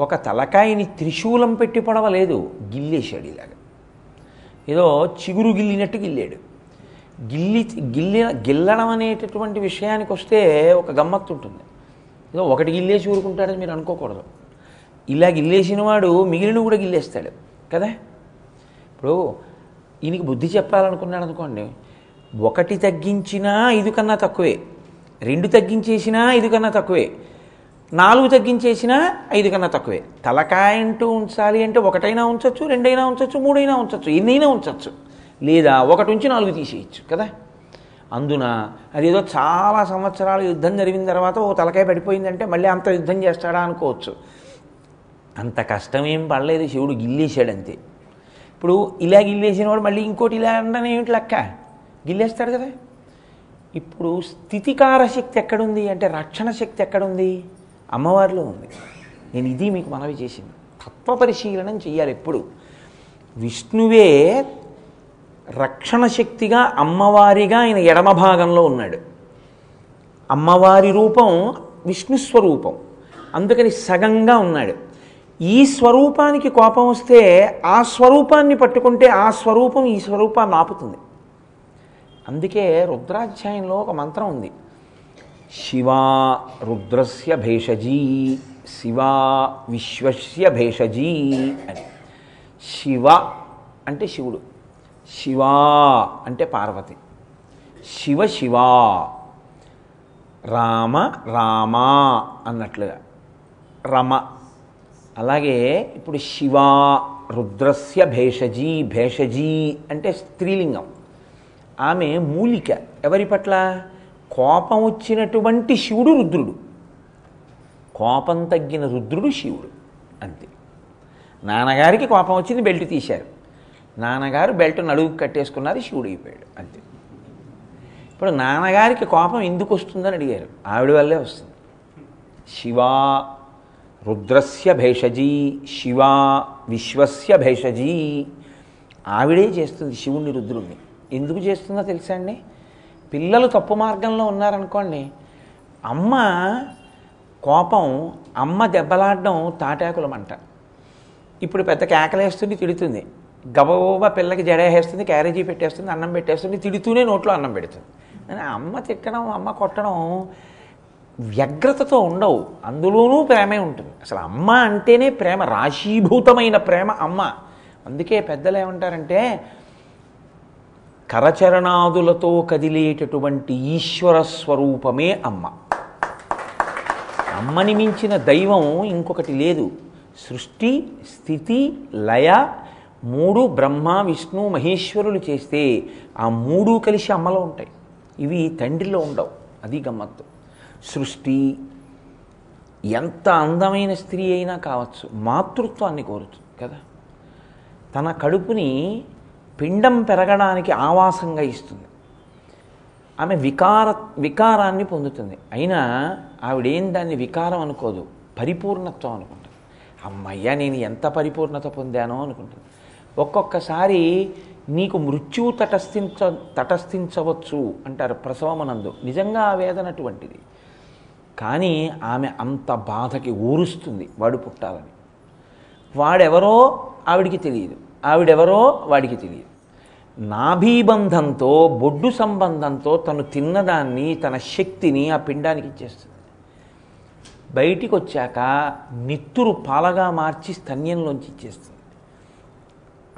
ఒక తలకాయని త్రిశూలం పెట్టి పడవలేదు గిల్లేశాడు ఇలాగా. ఏదో చిగురు గిల్లినట్టు గిల్లాడు. గిల్లి గిల్లి గిల్లడం అనేటటువంటి విషయానికి వస్తే ఒక గమ్మత్తు ఉంటుంది. ఏదో ఒకటి గిల్లేసి ఊరుకుంటాడని మీరు అనుకోకూడదు. ఇలా గిల్లేసిన వాడు మిగిలిన కూడా గిల్లేస్తాడు. కదా? ఇప్పుడు ఈయనకి బుద్ధి చెప్పాలనుకున్నాడు అనుకోండి. ఒకటి తగ్గించినా ఐదు కన్నా తక్కువే. రెండు తగ్గించేసినా ఐదు కన్నా తక్కువే. నాలుగు తగ్గించేసినా ఐదు కన్నా తక్కువే. తలకాయ అంటూ ఉంచాలి అంటే ఒకటైనా ఉంచవచ్చు రెండైనా ఉంచవచ్చు మూడైనా ఉంచవచ్చు ఎన్నైనా ఉంచవచ్చు లేదా ఒకటి ఉంచి నాలుగు తీసేయచ్చు కదా? అందున అదేదో చాలా సంవత్సరాలు యుద్ధం జరిగిన తర్వాత ఓ తలకాయ పడిపోయిందంటే మళ్ళీ అంత యుద్ధం చేస్తాడా అనుకోవచ్చు. అంత కష్టం ఏం పడలేదు శివుడు గిల్లేశాడంతే. ఇప్పుడు ఇలా గిల్లేసిన వాడు మళ్ళీ ఇంకోటి ఇలా అనడం ఏమిటి లెక్క? గిల్లేస్తాడు కదా. ఇప్పుడు స్థితికార శక్తి ఎక్కడుంది అంటే రక్షణ శక్తి ఎక్కడుంది? అమ్మవారిలో ఉంది. నేను ఇది మీకు మనవి చేసింది. తత్వ పరిశీలనం చేయాలి ఎప్పుడు. విష్ణువే రక్షణ శక్తిగా అమ్మవారిగా ఆయన ఎడమ భాగంలో ఉన్నాడు. అమ్మవారి రూపం విష్ణు స్వరూపం. అందుకని సగంగా ఉన్నాడు. ఈ స్వరూపానికి కోపం వస్తే ఆ స్వరూపాన్ని పట్టుకుంటే ఆ స్వరూపం ఈ స్వరూపాన్ని ఆపుతుంది. అందుకే రుద్రాధ్యాయంలో ఒక మంత్రం ఉంది. శివా రుద్రస్య భేషజీ శివా విశ్వస్య భేషజీ అని. శివ అంటే శివుడు. శివా అంటే పార్వతి. శివ శివా. రామ రామా అన్నట్లుగా. రమ. అలాగే ఇప్పుడు శివా రుద్రస్య భేషజీ భేషజీ అంటే స్త్రీలింగం. ఆమె మూలిక. ఎవరి పట్ల? కోపం వచ్చినటువంటి శివుడు రుద్రుడు. కోపం తగ్గిన రుద్రుడు శివుడు. అంతే. నాన్నగారికి కోపం వచ్చింది బెల్ట్ తీశారు. నాన్నగారు బెల్ట్ నడుగు కట్టేసుకున్నారు శివుడు అయిపోయాడు. అంతే. ఇప్పుడు నాన్నగారికి కోపం ఎందుకు వస్తుందని అడిగారు. ఆవిడ వల్లే వస్తుంది. శివా రుద్రస్య భేషజీ శివా విశ్వస్య భేషజీ. ఆవిడే చేస్తుంది శివుణ్ణి రుద్రుణ్ణి. ఎందుకు చేస్తుందో తెలుసా అండి? పిల్లలు తప్పు మార్గంలో ఉన్నారనుకోండి అమ్మ కోపం అమ్మ దెబ్బలాడడం తాటాకులమంట. ఇప్పుడు పెద్ద కేకలేస్తుంది తిడుతుంది. గబగబా పిల్లకి జడేసేస్తుంది క్యారేజీ పెట్టేస్తుంది అన్నం పెట్టేస్తుంది తిడుతూనే నోట్లో అన్నం పెడుతుంది. అమ్మ తిట్టడం అమ్మ కొట్టడం వ్యగ్రతతో ఉండవు. అందులోనూ ప్రేమే ఉంటుంది. అసలు అమ్మ అంటేనే ప్రేమ రాశీభూతమైన ప్రేమ అమ్మ. అందుకే పెద్దలు ఏమంటారంటే కరచరణాదులతో కదిలేటటువంటి ఈశ్వర స్వరూపమే అమ్మ. అమ్మని మించిన దైవం ఇంకొకటి లేదు. సృష్టి స్థితి లయ మూడు బ్రహ్మ విష్ణు మహేశ్వరులు చేస్తే ఆ మూడు కలిసి అమ్మలో ఉంటాయి. ఇవి తండ్రిలో ఉండవు. అది గమ్మత్తు. సృష్టి ఎంత అందమైన స్త్రీ అయినా కావచ్చు మాతృత్వాన్ని కోరుతుంది కదా. తన కడుపుని పిండం పెరగడానికి ఆవాసంగా ఇస్తుంది. ఆమె వికార వికారాన్ని పొందుతుంది. అయినా ఆవిడేం దాన్ని వికారం అనుకోదు పరిపూర్ణత్వం అనుకుంటుంది. అమ్మయ్య నేను ఎంత పరిపూర్ణత పొందానో అనుకుంటుంది. ఒక్కొక్కసారి నీకు మృత్యువు తటస్థించ తటస్థించవచ్చు అంటారు ప్రసవమనందు. నిజంగా ఆ వేదన అటువంటిది. కానీ ఆమె అంత బాధకి ఊరుస్తుంది వాడు పుట్టాలని. వాడెవరో ఆవిడికి తెలియదు. ఆవిడెవరో వాడికి తెలియదు. నాభీబంధంతో బొడ్డు సంబంధంతో తను తిన్నదాన్ని తన శక్తిని ఆ పిండానికి ఇచ్చేస్తుంది బయటికి వచ్చాక నిత్తురు పాలగా మార్చి స్తన్యంలోంచి ఇచ్చేస్తుంది.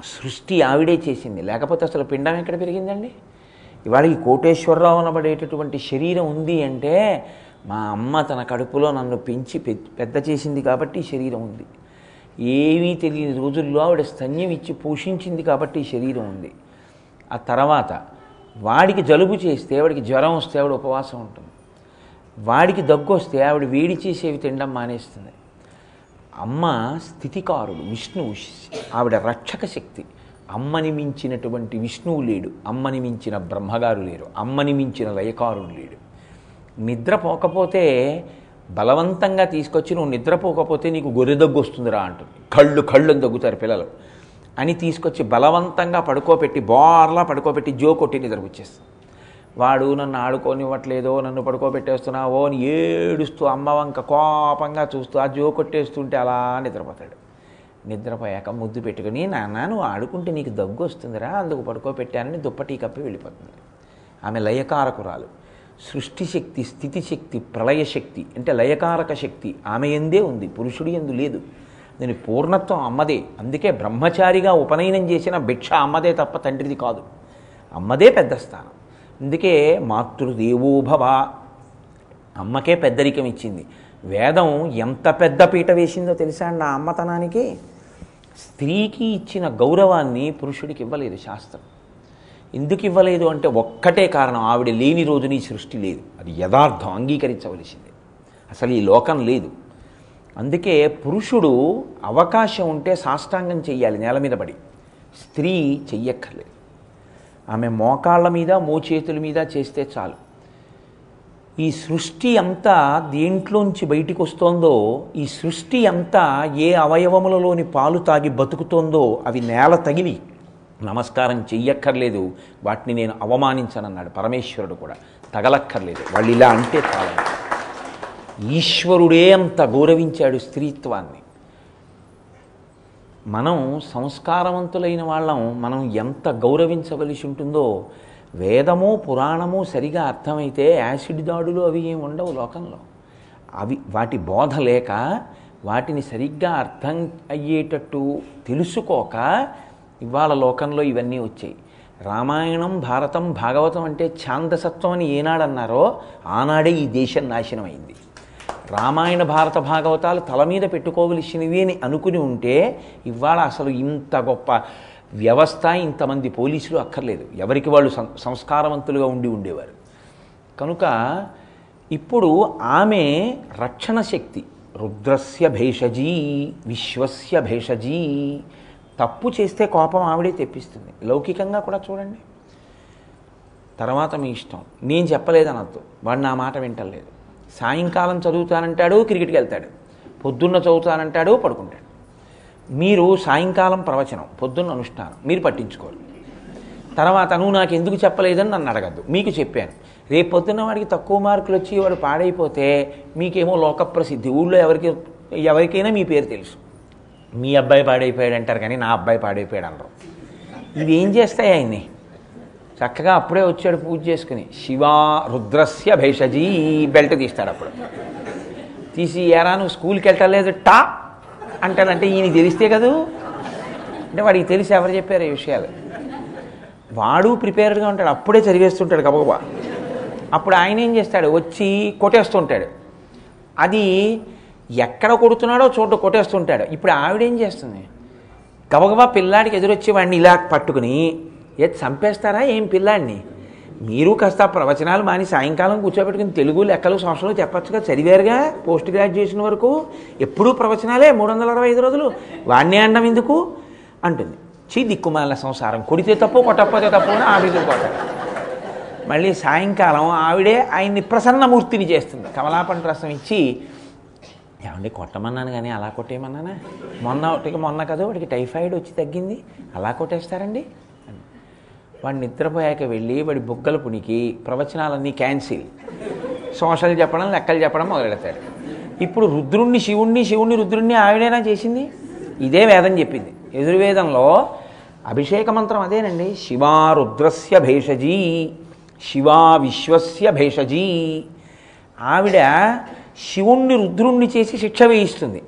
సృష్టి ఆవిడే చేసింది. లేకపోతే అసలు పిండం ఎక్కడ పెరిగిందండి? ఇవాళ ఈ కోటేశ్వరరావు అనబడేటటువంటి శరీరం ఉంది అంటే మా అమ్మ తన కడుపులో నన్ను పెంచి పెద్ద చేసింది కాబట్టి శరీరం ఉంది. ఏమీ తెలియని రోజుల్లో ఆవిడ స్తన్యం ఇచ్చి పోషించింది కాబట్టి శరీరం ఉంది. ఆ తర్వాత వాడికి జలుబు చేస్తే ఆవిడికి జ్వరం వస్తే ఆవిడ ఉపవాసం ఉంటుంది. వాడికి దగ్గు వస్తే ఆవిడ వేడి చేసేవి తినడం మానేస్తుంది. అమ్మ స్థితికారుడు విష్ణువు ఆవిడ రక్షక శక్తి. అమ్మని మించినటువంటి విష్ణువు లేడు. అమ్మని మించిన బ్రహ్మగారు లేరు. అమ్మని మించిన లయకారుడు లేడు. నిద్రపోకపోతే బలవంతంగా తీసుకొచ్చి నువ్వు నిద్రపోకపోతే నీకు గొర్రె దగ్గు వస్తుందిరా అంటుంది. కళ్ళు కళ్ళు దగ్గుతారు పిల్లలు. అని తీసుకొచ్చి బలవంతంగా పడుకోబెట్టి బోర్లా పడుకోబెట్టి జో కొట్టి నిద్రపుచ్చేస్తాం వాడు నన్ను ఆడుకోనివ్వట్లేదో నన్ను పడుకోబెట్టేస్తున్నావో అని ఏడుస్తూ అమ్మ వంక కోపంగా చూస్తూ ఆ జో కొట్టేస్తుంటే అలా నిద్రపోతాడు. నిద్రపోయాక ముద్దు పెట్టుకుని నాన్న నువ్వు ఆడుకుంటే నీకు దగ్గు వస్తుందిరా అందుకు పడుకోబెట్టానని దుప్పటి కప్పి వెళ్ళిపోతుంది. ఆమె లయకారకురాలు. సృష్టి శక్తి స్థితి శక్తి ప్రళయ శక్తి అంటే లయకారక శక్తి ఆమె ఎందే ఉంది? పురుషుడి ఎందు లేదు. దీని పూర్ణత్వం అమ్మదే. అందుకే బ్రహ్మచారిగా ఉపనయనం చేసిన భిక్ష అమ్మదే తప్ప తండ్రిది కాదు. అమ్మదే పెద్ద స్థానం. అందుకే మాతృదేవోభవ. అమ్మకే పెద్దరికం ఇచ్చింది వేదం ఎంత పెద్ద పీట వేసిందో తెలుసా అండి ఆ అమ్మతనానికి? స్త్రీకి ఇచ్చిన గౌరవాన్ని పురుషుడికి ఇవ్వలేదు శాస్త్రం. ఎందుకు ఇవ్వలేదు అంటే ఒక్కటే కారణం ఆవిడ లేని రోజుని సృష్టి లేదు. అది యథార్థం అంగీకరించవలసిందే. అసలు ఈ లోకం లేదు. అందుకే పురుషుడు అవకాశం ఉంటే సాష్టాంగం చెయ్యాలి నేల మీద పడి. స్త్రీ చెయ్యక్కర్లేదు. ఆమె మోకాళ్ళ మీద మోచేతుల మీద చేస్తే చాలు. ఈ సృష్టి అంతా దేంట్లోంచి బయటికి వస్తోందో ఈ సృష్టి అంతా ఏ అవయవములలోని పాలు తాగి బతుకుతోందో అవి నేల తగిలి. నమస్కారం చెయ్యక్కర్లేదు. వాటిని నేను అవమానించనన్నాడు పరమేశ్వరుడు కూడా. తగలక్కర్లేదు. వాళ్ళు ఇలా అంటే చాలా ఈశ్వరుడే అంత గౌరవించాడు స్త్రీత్వాన్ని. మనం సంస్కారవంతులైన వాళ్ళం మనం ఎంత గౌరవించవలసి ఉంటుందో వేదము పురాణము సరిగా అర్థమైతే యాసిడ్ దాడులు అవి ఏమి ఉండవు లోకంలో. అవి వాటి బోధ లేక వాటిని సరిగ్గా అర్థం అయ్యేటట్టు తెలుసుకోక ఇవాళ లోకంలో ఇవన్నీ వచ్చాయి. రామాయణం భారతం భాగవతం అంటే ఛాందసత్వం అని ఏనాడన్నారో ఆనాడే ఈ దేశం నాశనం అయింది రామాయణ భారత భాగవతాలు తల మీద పెట్టుకోవలసినవి అని అనుకుని ఉంటే ఇవాళ అసలు ఇంత గొప్ప వ్యవస్థ ఇంతమంది పోలీసులు అక్కర్లేదు. ఎవరికి వాళ్ళు సం సంస్కారవంతులుగా ఉండి ఉండేవారు. కనుక ఇప్పుడు ఆమె రక్షణ శక్తి రుద్రస్య భేషజీ విశ్వస్య భేషజీ తప్పు చేస్తే కోపం ఆవిడే తెప్పిస్తుంది. లౌకికంగా కూడా చూడండి. తర్వాత మీ ఇష్టం. నేను చెప్పలేదనొద్దు. వాడు నా మాట వింటలేదు. సాయంకాలం చదువుతానంటాడు క్రికెట్కి వెళ్తాడు. పొద్దున్న చదువుతానంటాడు పడుకుంటాడు. మీరు సాయంకాలం ప్రవచనం పొద్దున్న అనుష్ఠానం మీరు పట్టించుకోరు. తర్వాత నువ్వు నాకు ఎందుకు చెప్పలేదని నన్ను అడగద్దు మీకు చెప్పాను. రేపు పొద్దున్న వాడికి తక్కువ మార్కులు వచ్చి వాడు పాడైపోతే మీకేమో లోకప్రసిద్ధి ఊళ్ళో ఎవరికి ఎవరికైనా మీ పేరు తెలుసు. మీ అబ్బాయి పాడైపోయాడు అంటారు కానీ నా అబ్బాయి పాడైపోయాడు అనరు. ఇవి ఏం చేస్తాయి ఆయన్ని? చక్కగా అప్పుడే వచ్చాడు పూజ చేసుకుని. శివా రుద్రస్య భేషజీ బెల్ట్ తీస్తాడు అప్పుడు. తీసి ఎరా నువ్వు స్కూల్కి వెళ్ళలేదు టా! అంటాడంటే ఈయన తెలిస్తే కదూ? అంటే వాడికి తెలిసి ఎవరు చెప్పారు ఈ విషయాలు. వాడు ప్రిపేర్డ్గా ఉంటాడు అప్పుడే చదివేస్తుంటాడు గబగబా. అప్పుడు ఆయన ఏం చేస్తాడు? వచ్చి కొట్టేస్తుంటాడు. అది ఎక్కడ కొడుతున్నాడో చోట కొట్టేస్తుంటాడు. ఇప్పుడు ఆవిడేం చేస్తుంది? గబగబా పిల్లాడికి ఎదురొచ్చి వాడిని ఇలా పట్టుకుని ఏ చంపేస్తారా? ఏం పిల్లాడిని? మీరు కాస్త ప్రవచనాలు మాని సాయంకాలం కూర్చోబెట్టుకుని తెలుగు లెక్కలు సంవత్సరాలు చెప్పచ్చుగా చదివారుగా పోస్ట్ గ్రాడ్యుయేషన్ వరకు? ఎప్పుడూ ప్రవచనాలే మూడు వందల అరవై ఐదు రోజులు. వాడిని అండం ఎందుకు? అంటుంది. చీ దిక్కుమాల సంసారం. కొడితే తప్పు కొట్టకపోతే తప్పు అని ఆవిడ కొట్ట మళ్ళీ సాయంకాలం ఆవిడే ఆయన్ని ప్రసన్నమూర్తిని చేస్తుంది. కమలాపంట రసం ఇచ్చి ఏమండి కొట్టమన్నాను కానీ అలా కొట్టేయమన్నానా? మొన్న ఒకటికి మొన్న కదా వాడికి టైఫాయిడ్ వచ్చి తగ్గింది. అలా కొట్టేస్తారండి? వాడు నిద్రపోయాక వెళ్ళి వాడి బుగ్గలు పునికి ప్రవచనాలన్నీ క్యాన్సిల్. సోషల్ చెప్పడం లెక్కలు చెప్పడం మొదలెడతాడు. ఇప్పుడు రుద్రుణ్ణి శివుణ్ణి శివుణ్ణి రుద్రుణ్ణి ఆవిడేనా చేసింది? ఇదే వేదం చెప్పింది. ఎదుర్వేదంలో అభిషేక మంత్రం అదేనండి. శివా రుద్రస్య భేషజీ శివా విశ్వస్య భేషజీ. ఆవిడ శివుణ్ణి రుద్రుణ్ణి చేసి శిక్ష వేయిస్తుంది.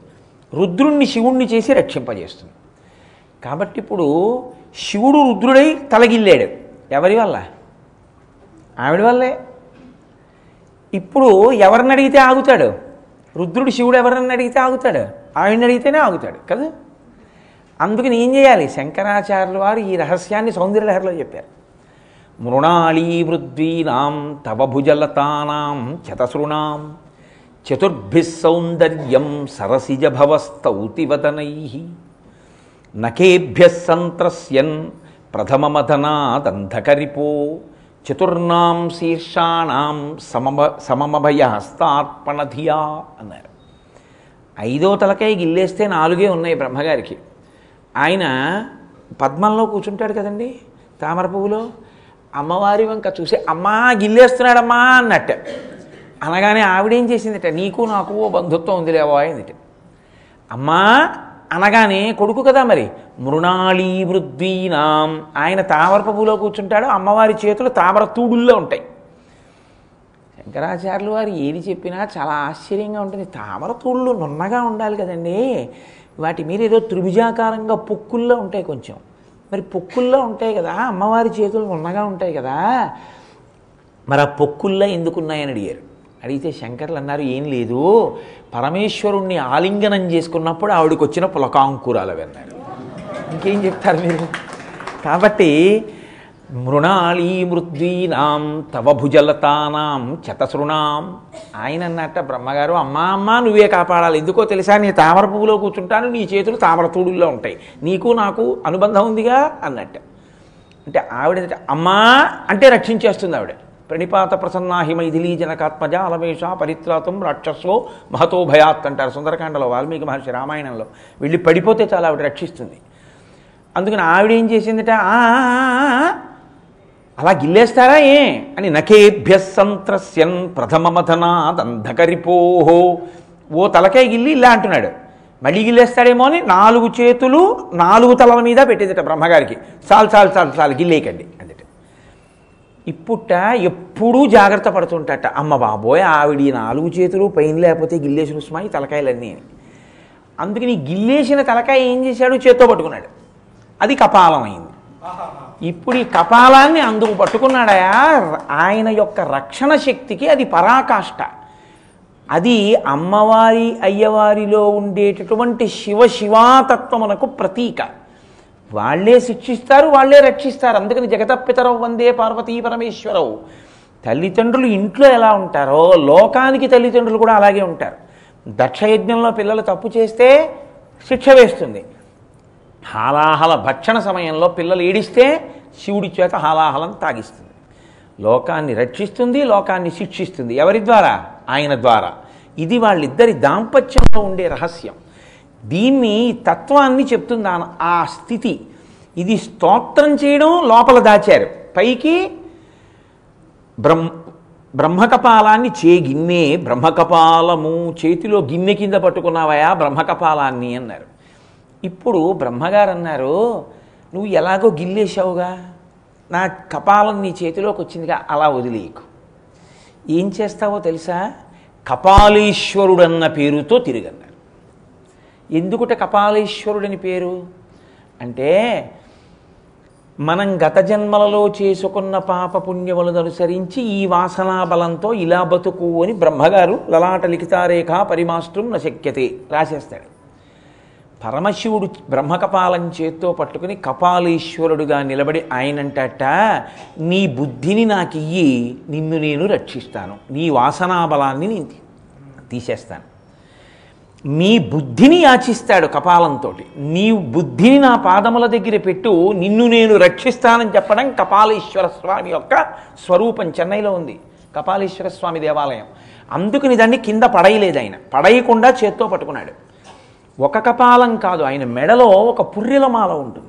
రుద్రుణ్ణి శివుణ్ణి చేసి రక్షింపజేస్తుంది. కాబట్టి ఇప్పుడు శివుడు రుద్రుడై తలగిల్లాడు. ఎవరి వల్ల? ఆవిడ వల్లే. ఇప్పుడు ఎవరిని అడిగితే ఆగుతాడు? రుద్రుడు శివుడు ఎవరిని అడిగితే ఆగుతాడు? ఆవిడని అడిగితేనే ఆగుతాడు కదా? అందుకని ఏం చేయాలి? శంకరాచార్యుల వారు ఈ రహస్యాన్ని సౌందర్యలహరిలో చెప్పారు. మృణాళీ మృద్వీనాం తవ భుజలతానాం చతసృణాం చతుర్భిస్సౌందర్యం సరసిజభవస్తౌతివదనై. నకేభ్య సంత్రస్యన్ ప్రథమమథనాదంధకరిపో చతుర్ణాం శీర్షాణం సమమ సమమభయ హస్తార్పణధియా అన్నారు. ఐదో తలకాయ గిల్లేస్తే నాలుగే ఉన్నాయి బ్రహ్మగారికి. ఆయన పద్మంలో కూర్చుంటాడు కదండి తామర పువ్వులో? అమ్మవారి వంక చూసి అమ్మా గిల్లేస్తున్నాడమ్మా అన్నట్ట. అనగానే ఆవిడేం చేసిందిట నీకు నాకు ఓ బంధుత్వం ఉందిలేవో అయిందిట. అమ్మా అనగానే కొడుకు కదా మరి. మృణాళీ వృద్ధీనాం. ఆయన తామర పువ్వులో కూర్చుంటాడు అమ్మవారి చేతులు తామర తూడుల్లో ఉంటాయి. శంకరాచార్యులు వారు ఏది చెప్పినా చాలా ఆశ్చర్యంగా ఉంటుంది. తామర తూళ్ళు నున్నగా ఉండాలి కదండి. వాటి మీద ఏదో త్రిభుజాకారంగా పొక్కుల్లో ఉంటాయి కొంచెం. మరి పొక్కుల్లో ఉంటాయి కదా అమ్మవారి చేతులు నున్నగా ఉంటాయి కదా. మరి ఆ పొక్కుల్లో ఎందుకున్నాయని అడిగారు. అడిగితే శంకర్లు అన్నారు ఏం లేదు పరమేశ్వరుణ్ణి ఆలింగనం చేసుకున్నప్పుడు ఆవిడకి వచ్చిన పులకాంకురాలు విన్నారు ఇంకేం చెప్తారు మీరు? కాబట్టి మృణాళీ మృద్వీనాం తవ భుజలతానాం చతసృణాం. ఆయన అన్నట్ట బ్రహ్మగారు అమ్మా అమ్మ నువ్వే కాపాడాలి. ఎందుకో తెలుసా? నీ తామర పువ్వులో కూర్చుంటాను నీ చేతులు తామర తూడుల్లో ఉంటాయి. నీకు నాకు అనుబంధం ఉందిగా అన్నట్టు. అంటే ఆవిడ అమ్మా అంటే రక్షించేస్తుంది ఆవిడ. ప్రణిపాత ప్రసన్నాహి మైథిలీ జనకాత్మజ అలమేష పరిత్రాతం రాక్షసో మహతో భయాత్ అంటారు. సుందరకాండలో వాల్మీకి మహర్షి రామాయణంలో. వెళ్ళి పడిపోతే చాలా ఆవిడ రక్షిస్తుంది. అందుకని ఆవిడ ఏం చేసిందిట? "ఆ, ఆ, అలా గిల్లేస్తారా ఏ? అని నకేభ్య సంత్రస్యన్ ప్రథమమథనాదంధకరిపోహో ఓ తలకాయ గిల్లి ఇలా అంటున్నాడు. మళ్ళీ గిల్లేస్తాడేమో అని నాలుగు చేతులు నాలుగు తలల మీద పెట్టేదిట బ్రహ్మగారికి. చాలు చాలు చాలు చాలు గిల్లేయకండి. ఇప్పుట ఎప్పుడూ జాగ్రత్త పడుతుంటట. అమ్మ బాబోయ్ ఆవిడ ఈ నాలుగు చేతులు పైన లేకపోతే గిల్లేసిన ఉస్మాయి తలకాయలన్నీ. అని అందుకని గిల్లేసిన తలకాయ ఏం చేశాడు? చేత్తో పట్టుకున్నాడు. అది కపాలం అయింది ఇప్పుడు ఈ కపాలాన్ని అందుకు పట్టుకున్నాడయా ఆయన యొక్క రక్షణ శక్తికి అది పరాకాష్ట. అది అమ్మవారి అయ్యవారిలో ఉండేటటువంటి శివ శివాతత్వమునకు ప్రతీక. వాళ్ళే శిక్షిస్తారు వాళ్ళే రక్షిస్తారు. అందుకని జగతపితరవు వందే పార్వతీ పరమేశ్వరవు తల్లిదండ్రులు ఇంట్లో ఎలా ఉంటారో లోకానికి తల్లిదండ్రులు కూడా అలాగే ఉంటారు. దక్షయజ్ఞంలో పిల్లలు తప్పు చేస్తే శిక్ష వేస్తుంది. హాలాహల భక్షణ సమయంలో పిల్లలు ఏడిస్తే శివుడి చేత హాలాహలం తాగిస్తుంది. లోకాన్ని రక్షిస్తుంది లోకాన్ని శిక్షిస్తుంది. ఎవరి ద్వారా? ఆయన ద్వారా. ఇది వాళ్ళిద్దరి దాంపత్యంలో ఉండే రహస్యం. దీన్ని తత్వాన్ని చెప్తుంది ఆ- స్థితి. ఇది స్తోత్రం చేయడం లోపల దాచారు. పైకి బ్రహ్మ బ్రహ్మకపాలాన్ని చే గిన్నె బ్రహ్మకపాలము చేతిలో గిన్నె కింద పట్టుకున్నావయా బ్రహ్మకపాలాన్ని అన్నారు. ఇప్పుడు బ్రహ్మగారు అన్నారు నువ్వు ఎలాగో గిల్లేశావుగా? నా కపాలం నీ చేతిలోకి వచ్చిందిగా అలా వదిలేయకు. ఏం చేస్తావో తెలుసా? కపాలీశ్వరుడన్న పేరుతో తిరిగన్నారు. ఎందుకుట కపాలేశ్వరుడని పేరు? అంటే మనం గత జన్మలలో చేసుకున్న పాప పుణ్యములను అనుసరించి ఈ వాసనా బలంతో ఇలా బతుకు అని బ్రహ్మగారు లలాట లిఖితారేఖ పరిమాష్టం నశక్యతే రాసేస్తాడు. పరమశివుడు బ్రహ్మకపాలం చేత్తో పట్టుకుని కపాలీశ్వరుడుగా నిలబడి ఆయనంటట నీ బుద్ధిని నాకు ఇయ్యి నిన్ను నేను రక్షిస్తాను. నీ వాసనా బలాన్ని నేను తీసేస్తాను. నీ బుద్ధిని యాచిస్తాడు కపాలంతో నీ బుద్ధిని నా పాదముల దగ్గర పెట్టు నిన్ను నేను రక్షిస్తానని చెప్పడం కపాలీశ్వర స్వామి యొక్క స్వరూపం చెన్నైలో ఉంది. కపాలీశ్వర స్వామి దేవాలయం. అందుకని దాన్ని కింద పడయలేదు ఆయన. పడయకుండా చేత్తో పట్టుకున్నాడు. ఒక కపాలం కాదు ఆయన మెడలో ఒక పుర్రెలమాల ఉంటుంది.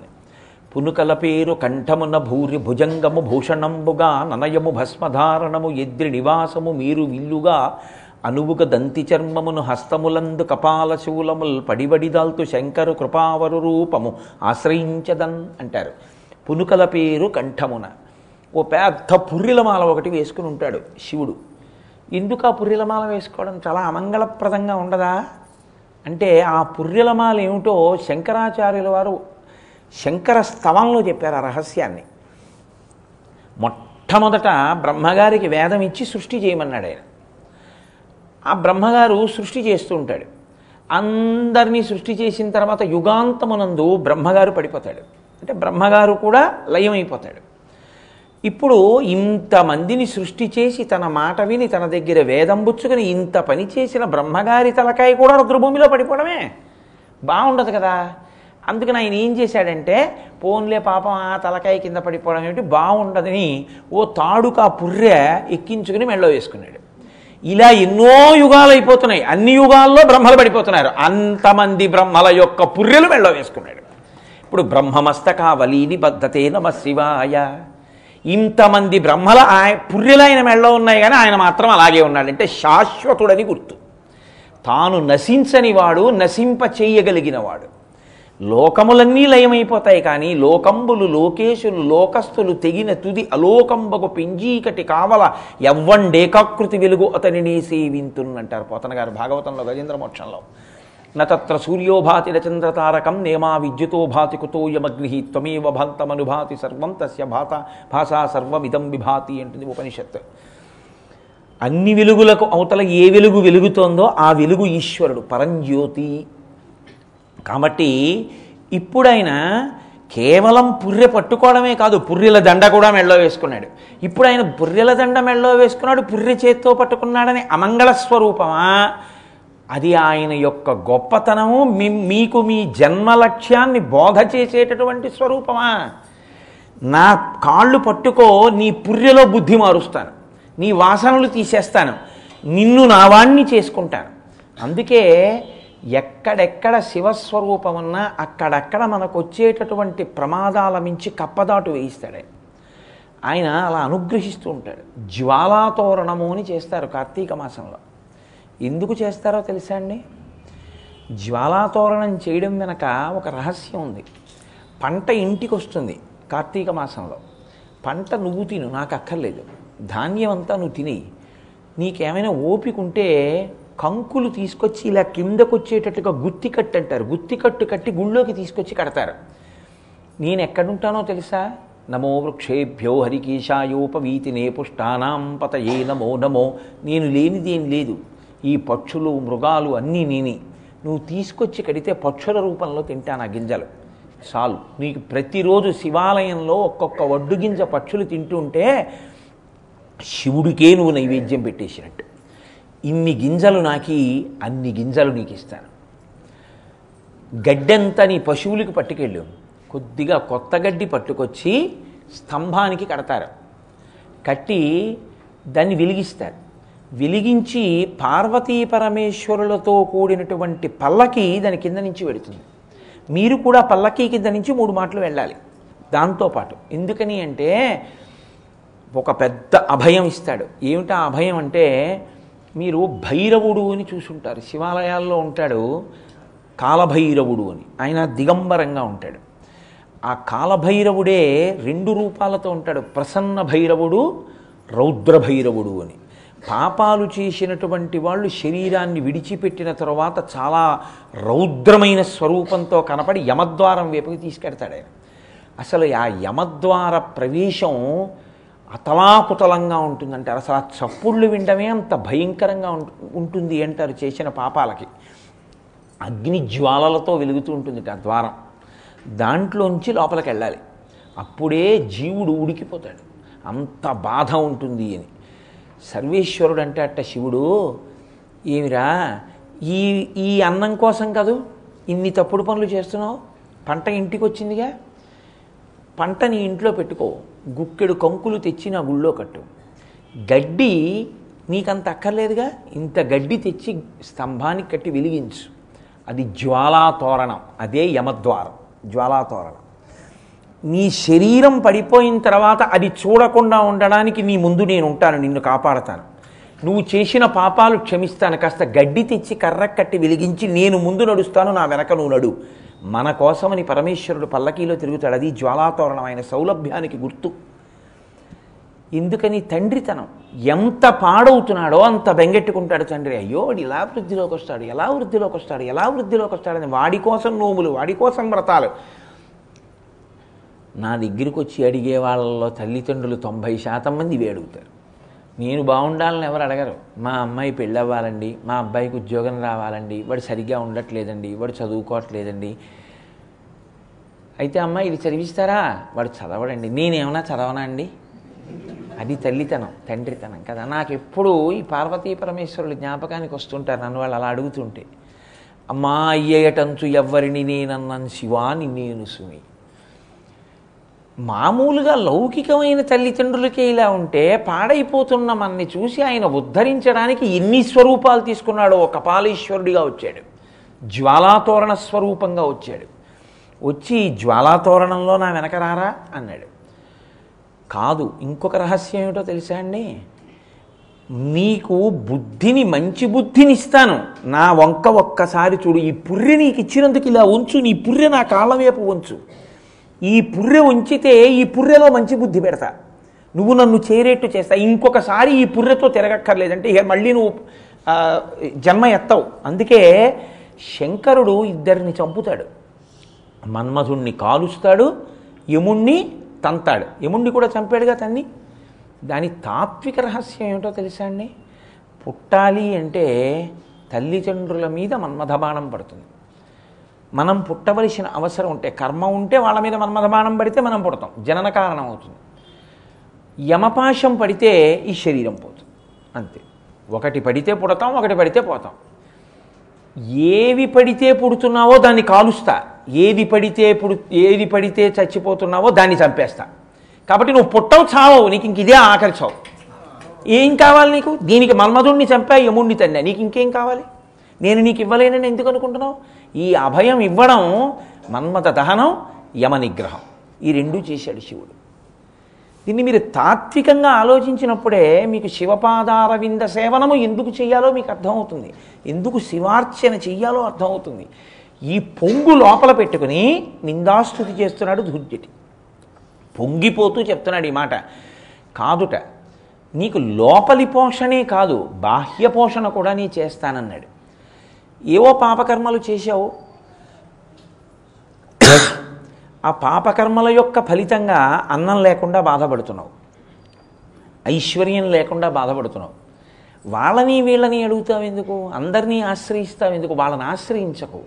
పునుకల పేరు కంఠమున భూరి భుజంగము భూషణంబుగా ననయము భస్మధారణము ఎద్రి నివాసము మీరు విల్లుగా అనువుగ దంతి చర్మమును హస్తములందు కపాల శూలముల్ పడిబడిదాల్తు శంకరు కృపావరు రూపము ఆశ్రయించదన్ అంటారు. పునుకల పేరు కంఠమున. ఓ పెద్ద పుర్రిలమాల ఒకటి వేసుకుని ఉంటాడు శివుడు. ఎందుకు ఆ పుర్రెలమాల వేసుకోవడం చాలా అమంగళప్రదంగా ఉండదా? అంటే ఆ పుర్రిలమాల ఏమిటో శంకరాచార్యుల వారు శంకర స్తవంలో చెప్పారు ఆ రహస్యాన్ని. మొట్టమొదట బ్రహ్మగారికి వేదం ఇచ్చి సృష్టి చేయమన్నాడు ఆయన ఆ బ్రహ్మగారు సృష్టి చేస్తూ ఉంటాడు. అందరినీ సృష్టి చేసిన తర్వాత యుగాంతమునందు బ్రహ్మగారు పడిపోతాడు. అంటే బ్రహ్మగారు కూడా లయమైపోతాడు. ఇప్పుడు ఇంతమందిని సృష్టి చేసి తన మాట విని తన దగ్గర వేదం పుచ్చుకొని ఇంత పని చేసిన బ్రహ్మగారి తలకాయ కూడా రుద్రభూమిలో పడిపోవడమే. బాగుండదు కదా. అందుకని ఆయన ఏం చేశాడంటే పోన్లే పాపం ఆ తలకాయ కింద పడిపోవడం ఏమిటి? బాగుండదని ఓ తాడుకా పుర్రె ఎక్కించుకుని మెళ్ళో వేసుకున్నాడు. ఇలా ఎన్నో యుగాలు అయిపోతున్నాయి అన్ని యుగాల్లో బ్రహ్మలు పడిపోతున్నారు. అంతమంది బ్రహ్మల యొక్క పుర్రెలు మెళ్ళో వేసుకున్నాడు. ఇప్పుడు బ్రహ్మమస్తకావలీని బద్ధతే నమ శివాయ. ఇంతమంది బ్రహ్మల ఆయ పుర్రెలు ఆయన మెళ్ళో ఉన్నాయి కానీ ఆయన మాత్రం అలాగే ఉన్నాడంటే శాశ్వతుడని గుర్తు. తాను నశించని వాడు నశింప చేయగలిగినవాడు లోకములన్నీ లయమైపోతాయి కానీ లోకంబులు లోకేశులు లోకస్తులు తెగిన తుది అలోకంబకు పింజీకటి కావల ఎవ్వండేకాకృతి వెలుగు అతనిని సేవింతున్నంటారు పోతన గారు భాగవతంలో గజేంద్ర మోక్షంలో. నత్ర సూర్యోభాతి రచంద్రతారకం నేమా విద్యుతో భాతి కుతోయమగ్ని త్వమేవ భాంతమనుభాతి సర్వం తస్య భాత భాషా సర్వమిదం విభాతి అంటుంది ఉపనిషత్తు. అన్ని వెలుగులకు అవతల ఏ వెలుగు వెలుగుతోందో ఆ వెలుగు ఈశ్వరుడు పరంజ్యోతి. కాబట్టి ఇప్పుడైనా కేవలం పుర్రె పట్టుకోవడమే కాదు పుర్రెల దండ కూడా మెళ్ళో వేసుకున్నాడు. ఇప్పుడు ఆయన దండ మెళ్ళో వేసుకున్నాడు పుర్రె చేత్తో పట్టుకున్నాడని అమంగళ స్వరూపమా? అది ఆయన యొక్క గొప్పతనము మీ- మీకు మీ జన్మ లక్ష్యాన్ని బోధ చేసేటటువంటి స్వరూపమా? నా కాళ్ళు పట్టుకో నీ పుర్రెలో బుద్ధి మారుస్తాను. నీ వాసనలు తీసేస్తాను. నిన్ను నావాణ్ణి చేసుకుంటాను. అందుకే ఎక్కడెక్కడ శివస్వరూపం ఉన్నా అక్కడక్కడ మనకు వచ్చేటటువంటి ప్రమాదాల మించి కప్పదాటు వేయిస్తాడే. ఆయన. ఆయన అలా అనుగ్రహిస్తూ ఉంటాడు. జ్వాలాతోరణము అని చేస్తారు కార్తీక మాసంలో. ఎందుకు చేస్తారో తెలుసా అండి? జ్వాలాతోరణం చేయడం వెనక ఒక రహస్యం ఉంది. పంట ఇంటికి వస్తుంది కార్తీక మాసంలో. పంట నువ్వు తిను నాకు అక్కర్లేదు ధాన్యం అంతా నువ్వు తినేయి. నీకేమైనా ఓపిక ఉంటే కంకులు తీసుకొచ్చి ఇలా కిందకు వచ్చేటట్టుగా గుత్తికట్టు అంటారు. గుత్తికట్టు కట్టి గుళ్ళోకి తీసుకొచ్చి కడతారు. నేను ఎక్కడుంటానో తెలుసా? నమో వృక్షేభ్యో హరికేశాయోపవీతినే పుష్టానాం పతయే నమో నమో. నేను లేనిదేం లేదు. ఈ పక్షులు మృగాలు అన్నీ నేనే. నువ్వు తీసుకొచ్చి కడితే పక్షుల రూపంలో తింటాను ఆ గింజలు. చాలు. నీకు ప్రతిరోజు శివాలయంలో ఒక్కొక్క వడ్డు గింజ పక్షులు తింటుంటే శివుడికే నువ్వు నైవేద్యం పెట్టేసినట్టు. ఇన్ని గింజలు నాకి అన్ని గింజలు నీకు ఇస్తాను గడ్డంతా నీ పశువులకి పట్టుకెళ్ళు. కొద్దిగా కొత్త గడ్డి పట్టుకొచ్చి స్తంభానికి కడతారు. కట్టి దాన్ని వెలిగిస్తారు. వెలిగించి పార్వతీ పరమేశ్వరులతో కూడినటువంటి పల్లకి దాని కింద నుంచి పెడుతుంది మీరు కూడా పల్లకి కింద నుంచి మూడు మాటలు వెళ్ళాలి. దాంతోపాటు ఎందుకని అంటే ఒక పెద్ద అభయం ఇస్తాడు. ఏమిటా అభయం అంటే మీరు భైరవుడు అని చూసుంటారు. శివాలయాల్లో ఉంటాడు కాలభైరవుడు అని. ఆయన దిగంబరంగా ఉంటాడు. ఆ కాలభైరవుడే రెండు రూపాలతో ఉంటాడు. ప్రసన్న భైరవుడు రౌద్ర భైరవుడు అని. పాపాలు చేసినటువంటి వాళ్ళు శరీరాన్ని విడిచిపెట్టిన తర్వాత చాలా రౌద్రమైన స్వరూపంతో కనపడి యమద్వారం వైపుకి తీసుకెడతాడు ఆయన. అసలు ఆ యమద్వార ప్రవేశం అతలాకుతలంగా ఉంటుందంటారు అసలు ఆ చప్పుళ్ళు వినడమే అంత భయంకరంగా ఉంటుంది అంటారు చేసిన పాపాలకి. అగ్ని జ్వాలలతో వెలుగుతూ ఉంటుంది ఆ ద్వారం. దాంట్లోంచి లోపలికి వెళ్ళాలి. అప్పుడే జీవుడు ఉడికిపోతాడు. అంత బాధ ఉంటుంది అని. సర్వేశ్వరుడు అంటే అట్ట శివుడు ఏమిరా ఈ ఈ అన్నం కోసం కాదు ఇన్ని తప్పుడు పనులు చేస్తున్నావు? పంట ఇంటికి వచ్చిందిగా పంట నీ ఇంట్లో పెట్టుకోవు గుక్కెడు కంకులు తెచ్చి నా గుళ్ళో కట్టు. గడ్డి నీకంత అక్కర్లేదుగా ఇంత గడ్డి తెచ్చి స్తంభానికి కట్టి వెలిగించు. అది జ్వాలాతోరణం అదే యమద్వారం జ్వాలాతోరణం. నీ శరీరం పడిపోయిన తర్వాత అది చూడకుండా ఉండడానికి నీ ముందు నేను ఉంటాను నిన్ను కాపాడతాను. నువ్వు చేసిన పాపాలు క్షమిస్తాను కాస్త గడ్డి తెచ్చి కర్ర కట్టి వెలిగించి నేను ముందు నడుస్తాను నా వెనక నువ్వు నడు. మన కోసమని పరమేశ్వరుడు పల్లకీలో తిరుగుతాడు. అది జ్వాలాతోరణమైన ఆయన సౌలభ్యానికి గుర్తు. ఎందుకని తండ్రితనం. ఎంత పాడవుతున్నాడో అంత బెంగెట్టుకుంటాడు తండ్రి. అయ్యో వాడు ఇలా వృద్ధిలోకి వస్తాడు ఎలా వృద్ధిలోకి వస్తాడు ఎలా వృద్ధిలోకి వస్తాడని వాడి కోసం నోములు వాడి కోసం వ్రతాలు. నా దగ్గరికి వచ్చి అడిగే వాళ్ళలో తల్లిదండ్రులు తొంభై శాతం మంది ఇవి అడుగుతారు నేను బాగుండాలని ఎవరు అడగరు. మా అమ్మాయి పెళ్ళి అవ్వాలండి మా అబ్బాయికి ఉద్యోగం రావాలండి వాడు సరిగ్గా ఉండట్లేదండి వాడు చదువుకోవట్లేదండి. అయితే అమ్మాయి ఇది చదివిస్తారా? వాడు చదవడండి. నేనేమన్నా చదవనా అండి? అది తల్లితనం తండ్రితనం కదా. నాకు ఎప్పుడు ఈ పార్వతీ పరమేశ్వరులు జ్ఞాపకానికి వస్తుంటారు నన్ను వాళ్ళు అలా అడుగుతుంటే. అమ్మా అయ్యేటంచు ఎవ్వరిని నేనన్నాను శివాని నేను సుమి. మామూలుగా లౌకికమైన తల్లిదండ్రులకే ఇలా ఉంటే పాడైపోతున్న మనని చూసి ఆయన ఉద్ధరించడానికి ఎన్ని స్వరూపాలు తీసుకున్నాడో. ఒక పాలీశ్వరుడిగా వచ్చాడు. జ్వాలాతోరణ స్వరూపంగా వచ్చాడు. వచ్చి "ఈ జ్వాలాతోరణంలో నా వెనక రారా? అన్నాడు. కాదు ఇంకొక రహస్యం ఏమిటో తెలుసా అండి? నీకు బుద్ధిని మంచి బుద్ధిని ఇస్తాను. నా వంక ఒక్కసారి చూడు ఈ పుర్రె నీకు ఇచ్చినందుకు ఇలా ఉంచు నీ పుర్రె నా కాళ్ళ వైపు ఉంచు. ఈ పుర్రె ఉంచితే ఈ పుర్రెలో మంచి బుద్ధి పెడతా. నువ్వు నన్ను చేరేట్టు చేస్తా. ఇంకొకసారి ఈ పుర్రెతో తిరగక్కర్లేదంటే ఇక మళ్ళీ నువ్వు జన్మ ఎత్తవు. అందుకే శంకరుడు ఇద్దరిని చంపుతాడు. మన్మధుణ్ణి కాలుస్తాడు యముణ్ణి తంతాడు. యముణ్ణి కూడా చంపాడుగా తన్ని. దాని తాత్విక రహస్యం ఏమిటో తెలుసా అండి? పుట్టాలి అంటే తల్లిదండ్రుల మీద మన్మథబాణం పడుతుంది. మనం పుట్టవలసిన అవసరం ఉంటే కర్మ ఉంటే వాళ్ళ మీద మన్మధమానం పడితే మనం పుడతాం. జనన కారణం అవుతుంది. యమపాశం పడితే ఈ శరీరం పోతుంది. అంతే. ఒకటి పడితే పుడతాం ఒకటి పడితే పోతాం. ఏవి పడితే పుడుతున్నావో దాన్ని కాలుస్తా. ఏది పడితే పుడు ఏది పడితే చచ్చిపోతున్నావో దాన్ని చంపేస్తా. కాబట్టి నువ్వు పుట్టవు చావవు. నీకు ఇంక ఇదే ఆఖరి చావు. ఏం కావాలి నీకు? దీనికి మన్మధుణ్ణి చంపా యముణ్ణి తండ్రి నీకు ఇంకేం కావాలి? నేను నీకు ఇవ్వలేనని ఎందుకు అనుకుంటున్నావు? ఈ అభయం ఇవ్వడం మన్మత దహనం యమ నిగ్రహం ఈ రెండూ చేశాడు శివుడు. దీన్ని మీరు తాత్వికంగా ఆలోచించినప్పుడే మీకు శివపాదారవింద సేవనము ఎందుకు చేయాలో మీకు అర్థమవుతుంది. ఎందుకు శివార్చన చెయ్యాలో అర్థమవుతుంది. ఈ పొంగు లోపల పెట్టుకుని నిందాస్తుతి చేస్తున్నాడు ధుర్జటి పొంగిపోతూ చెప్తున్నాడు ఈ మాట. కాదుట నీకు లోపలి పోషణే కాదు బాహ్య పోషణ కూడా నీ చేస్తానన్నాడు. ఏవో పాపకర్మలు చేశావు. ఆ పాపకర్మల యొక్క ఫలితంగా అన్నం లేకుండా బాధపడుతున్నావు. ఐశ్వర్యం లేకుండా బాధపడుతున్నావు. వాళ్ళని వీళ్ళని అడుగుతావు ఎందుకు? అందరినీ ఆశ్రయిస్తావు ఎందుకు? వాళ్ళని ఆశ్రయించకు.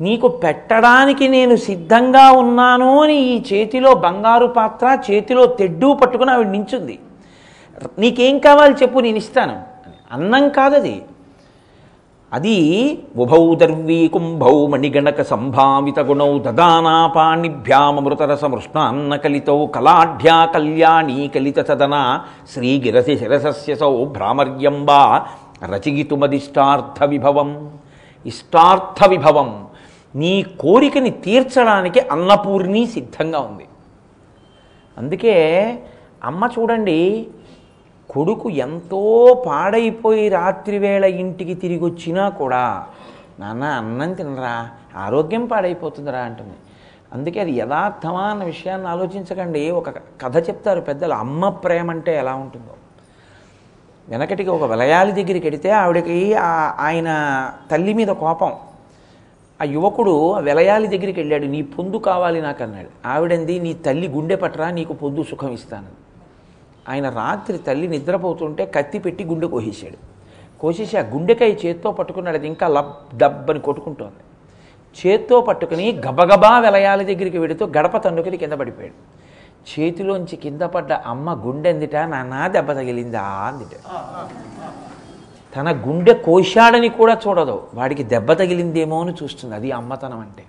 నీకు పెట్టడానికి నేను సిద్ధంగా ఉన్నాను అని ఈ చేతిలో బంగారు పాత్ర చేతిలో తెడ్డు పట్టుకుని ఆవిడ నించుంది. నీకేం కావాలి చెప్పు నేను ఇస్తాను. అన్నం కాదది. అది ఉభౌ దర్వీ కుంభౌ మణిగణక సంభావిత గుణౌ దదానాపాణిభ్యామృతరస మృష్ణాన్న కలితౌ కలాఢ్యా కళ్యాణీ కలిత సదన శ్రీగిరసి శిరసస్యసౌ భ్రామర్యంబా రచయితుమదిష్టార్థ విభవం ఇష్టార్థ విభవం నీ కోరికని తీర్చడానికి అన్నపూర్ణి సిద్ధంగా ఉంది. అందుకే అమ్మ చూడండి కొడుకు ఎంతో పాడైపోయి రాత్రివేళ ఇంటికి తిరిగి వచ్చినా కూడా నాన్న అన్నం తినరా ఆరోగ్యం పాడైపోతుందిరా అంటుంది. అందుకే అది యథార్థమా అన్న విషయాన్ని ఆలోచించకండి. ఒక కథ చెప్తారు పెద్దలు అమ్మ ప్రేమ అంటే ఎలా ఉంటుందో? వెనకటికి ఒక వలయాలి దగ్గరికి వెడితే ఆవిడకి ఆయన తల్లి మీద కోపం. ఆ యువకుడు ఆ వెలయాలి దగ్గరికి వెళ్ళాడు నీ పొందు కావాలి నాకు అన్నాడు ఆవిడంది నీ తల్లి గుండె పట్టరా నీకు పొందు సుఖం ఇస్తాను ఆయన రాత్రి తల్లి నిద్రపోతుంటే కత్తి పెట్టి గుండె కోసేశాడు. కోసేసి ఆ గుండెకాయ చేత్తో పట్టుకున్నాడు. అది ఇంకా లబ్ డబ్బని కొట్టుకుంటోంది. చేత్తో పట్టుకుని గబగబా విలయాల దగ్గరికి వెడుతూ గడప తండ్రుకుని కింద పడిపోయాడు. చేతిలోంచి కింద పడ్డ అమ్మ గుండెందిట నానా దెబ్బ తగిలిందా? అందిట. తన గుండె కోశాడని కూడా చూడదు. వాడికి దెబ్బ తగిలిందేమో అని చూస్తుంది. అది అమ్మతనం అంటే.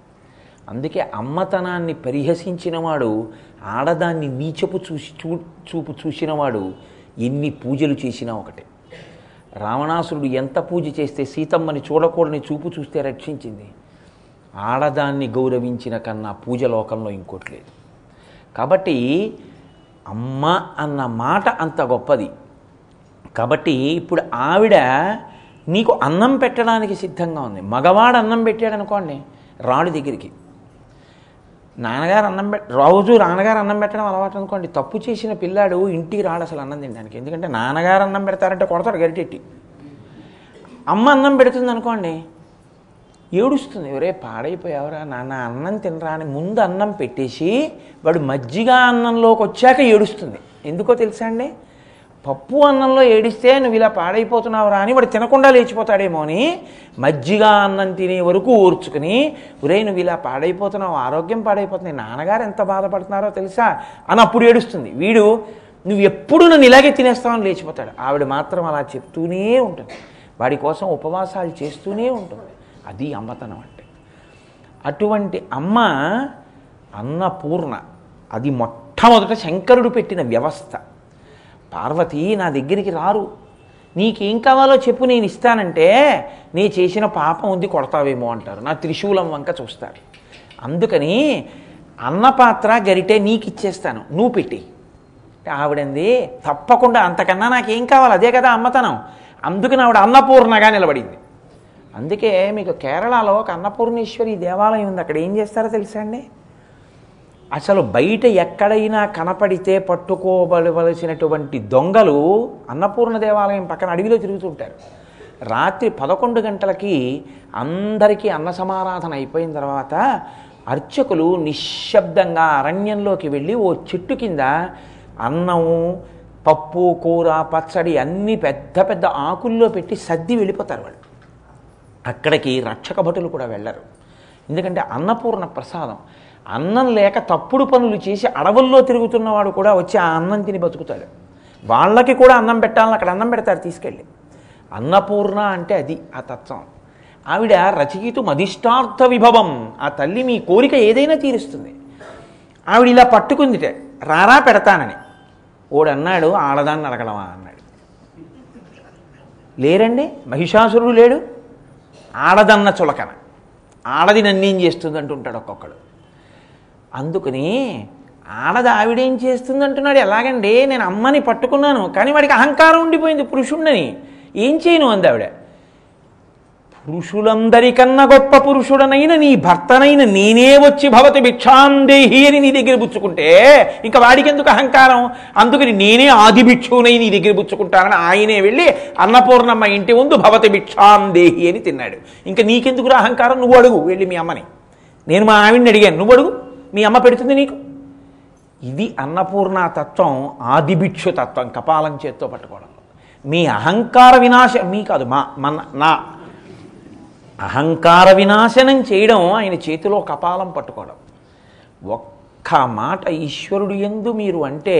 అందుకే అమ్మతనాన్ని పరిహసించినవాడు ఆడదాన్ని నీచపు చూసి చూ చూపు చూసినవాడు ఎన్ని పూజలు చేసినా ఒకటే. రావణాసురుడు ఎంత పూజ చేస్తే సీతమ్మని చూడకూడని చూపు చూస్తే రక్షించింది. ఆడదాన్ని గౌరవించిన కన్నా పూజ లోకంలో ఇంకోటి లేదు. కాబట్టి అమ్మ అన్న మాట అంత గొప్పది. కాబట్టి ఇప్పుడు ఆవిడ నీకు అన్నం పెట్టడానికి సిద్ధంగా ఉంది. మగవాడు అన్నం పెట్టాడు అనుకోండి రాడు దగ్గరికి. నాన్నగారు అన్నం పెట్ రోజు నాన్నగారు అన్నం పెట్టడం అలవాటు అనుకోండి. తప్పు చేసిన పిల్లాడు ఇంటికి రాడు అసలు అన్నం తినడానికి. ఎందుకంటే నాన్నగారు అన్నం పెడతారంటే కొడతాడు గరిటెట్టి. అమ్మ అన్నం పెడుతుంది అనుకోండి ఏడుస్తుంది. ఎవరే పాడైపోయావరా నాన్న అన్నం తినరా అని ముందు అన్నం పెట్టేసి వాడు మజ్జిగ అన్నంలోకి వచ్చాక ఏడుస్తుంది. ఎందుకో తెలుసా అండి? పప్పు అన్నంలో ఏడిస్తే నువ్వు ఇలా పాడైపోతున్నావురా అని వాడు తినకుండా లేచిపోతాడేమో అని మజ్జిగ అన్నం తినే వరకు ఓర్చుకుని ఒరే నువ్వు ఇలా పాడైపోతున్నావు ఆరోగ్యం పాడైపోతుంది నాన్నగారు ఎంత బాధపడుతున్నారో తెలుసా? అని అప్పుడు ఏడుస్తుంది. వీడు నువ్వు ఎప్పుడు నన్ను ఇలాగే తినేస్తావని లేచిపోతాడు. ఆవిడ మాత్రం అలా చెప్తూనే ఉంటుంది. వాడి కోసం ఉపవాసాలు చేస్తూనే ఉంటుంది. అది అమ్మతనం అంటే. అటువంటి అమ్మ అన్నపూర్ణ అది మొట్టమొదట శంకరుడు పెట్టిన వ్యవస్థ. పార్వతి నా దగ్గరికి రారు. నీకేం కావాలో చెప్పు నేను ఇస్తానంటే నీ చేసిన పాపం ఉంది కొడతావేమో అంటారు. నా త్రిశూలం వంక చూస్తారు. అందుకని అన్నపాత్ర గరిటే నీకు ఇచ్చేస్తాను నువ్వు పెట్టి. ఆవిడంది తప్పకుండా అంతకన్నా నాకేం కావాలి? అదే కదా అమ్మతనం. అందుకని ఆవిడ అన్నపూర్ణగా నిలబడింది. అందుకే మీకు కేరళలో ఒక అన్నపూర్ణేశ్వరి దేవాలయం ఉంది. అక్కడ ఏం చేస్తారో తెలుసా అండి? అసలు బయట ఎక్కడైనా కనపడితే పట్టుకోవలసినటువంటి దొంగలు అన్నపూర్ణ దేవాలయం పక్కన అడవిలో తిరుగుతుంటారు రాత్రి పదకొండు గంటలకి అందరికీ అన్న సమారాధన అయిపోయిన తర్వాత అర్చకులు నిశ్శబ్దంగా అరణ్యంలోకి వెళ్ళి ఓ చెట్టు కింద అన్నం పప్పు కూర పచ్చడి అన్నీ పెద్ద పెద్ద ఆకుల్లో పెట్టి సర్ది వెళ్ళిపోతారు వాళ్ళు. అక్కడికి రక్షక భటులు కూడా వెళ్ళరు. ఎందుకంటే అన్నపూర్ణ ప్రసాదం అన్నం లేక తప్పుడు పనులు చేసి అడవుల్లో తిరుగుతున్నవాడు కూడా వచ్చి ఆ అన్నం తిని బతుకుతాడు. వాళ్ళకి కూడా అన్నం పెట్టాలని అక్కడ అన్నం పెడతారు తీసుకెళ్ళి. అన్నపూర్ణ అంటే అది ఆ తత్వం. ఆవిడ రచయితు మధిష్టార్థ విభవం. ఆ తల్లి మీ కోరిక ఏదైనా తీరుస్తుంది. ఆవిడ ఇలా పట్టుకుందిటే రారా పెడతానని. ఓడన్నాడు ఆడదాన్ని అడగలమా అన్నాడు. లేరండి మహిషాసురుడు లేడు. ఆడదన్న చులకన. ఆడది నన్నేం చేస్తుంది అంటుంటాడు ఒక్కొక్కడు. అందుకని ఆడది ఆవిడేం చేస్తుంది అంటున్నాడు ఎలాగండి? నేను అమ్మని పట్టుకున్నాను కానీ వాడికి అహంకారం ఉండిపోయింది పురుషుణ్ణని. ఏం చేయను అంది ఆవిడ. పురుషులందరికన్నా గొప్ప పురుషుడనైన నీ భర్తనైన నేనే వచ్చి భవతి భిక్షాందేహి అని నీ దగ్గర పుచ్చుకుంటే ఇంకా వాడికి ఎందుకు అహంకారం? అందుకని నేనే ఆది భిక్షువునై నీ దగ్గర పుచ్చుకుంటానని ఆయనే వెళ్ళి అన్నపూర్ణమ్మ ఇంటి ముందు భవతి భిక్షాందేహి అని తిన్నాడు. ఇంకా నీకెందుకు అహంకారం? నువ్వు అడుగు వెళ్ళి మీ అమ్మని. నేను మా ఆవిడని అడిగాను నువ్వు అడుగు. మీ అమ్మ పెడుతుంది నీకు? ఇది అన్నపూర్ణ తత్వం ఆదిభిక్షు తత్వం కపాలం చేత్తో పట్టుకోవడం. మీ అహంకార వినాశం మీ కాదు మా మన నా. అహంకార వినాశనం చేయడం ఆయన చేతిలో కపాలం పట్టుకోవడం. ఒక్క మాట ఈశ్వరుడు ఎందు మీరు అంటే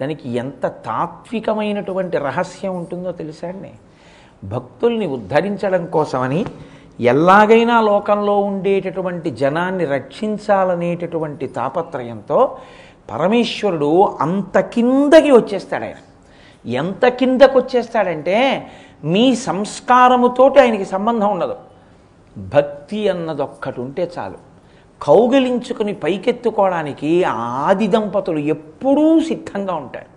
దానికి ఎంత తాత్వికమైనటువంటి రహస్యం ఉంటుందో తెలుసా అండి? భక్తుల్ని ఉద్ధరించడం కోసమని ఎలాగైనా లోకంలో ఉండేటటువంటి జనాన్ని రక్షించాలనేటటువంటి తాపత్రయంతో పరమేశ్వరుడు అంత కిందకి వచ్చేస్తాడు ఆయన. ఎంత కిందకు వచ్చేస్తాడంటే మీ సంస్కారముతోటి ఆయనకి సంబంధం ఉండదు. భక్తి అన్నది ఒక్కటి ఉంటే చాలు. కౌగిలించుకుని పైకెత్తుకోవడానికి ఆది దంపతులు ఎప్పుడూ సిద్ధంగా ఉంటారు.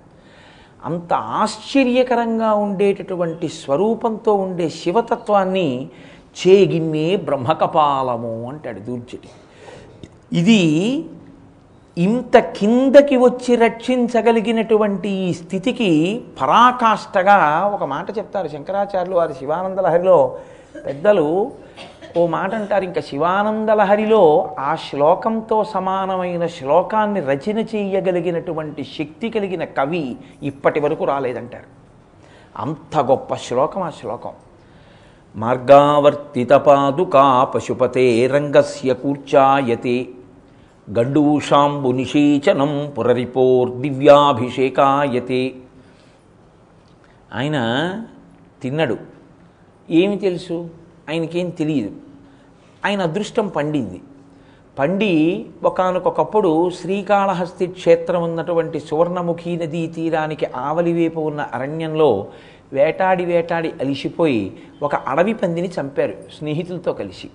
అంత ఆశ్చర్యకరంగా ఉండేటటువంటి స్వరూపంతో ఉండే శివతత్వాన్ని చేగిన్నే బ్రహ్మకపాలము అంటాడు దూర్జటి ఇది ఇంత కిందకి వచ్చి రక్షించగలిగినటువంటి ఈ స్థితికి పరాకాష్ఠగా ఒక మాట చెప్తారు శంకరాచార్యులు వారి శివానంద లహరిలో పెద్దలు ఓ మాట అంటారు ఇంకా శివానంద లహరిలో ఆ శ్లోకంతో సమానమైన శ్లోకాన్ని రచన చేయగలిగినటువంటి శక్తి కలిగిన కవి ఇప్పటి వరకు రాలేదంటారు. అంత గొప్ప శ్లోకం ఆ శ్లోకం. మార్గావర్తితపాదుకా పశుపతే రంగస్య కూర్చాయతే. గండూషాంబునిషీచనం పురరిపోర్దివ్యాభిషేకాయతే. ఆయన తిన్నాడు. ఏమి తెలుసు? ఆయనకేం తెలియదు. ఆయన అదృష్టం పండింది. పండి ఒకనకొకప్పుడు శ్రీకాళహస్తి క్షేత్రం ఉన్నటువంటి సువర్ణముఖి నదీ తీరానికి ఆవలివైపు ఉన్న అరణ్యంలో వేటాడి వేటాడి అలిసిపోయి ఒక అడవి పందిని చంపారు స్నేహితులతో కలిసి.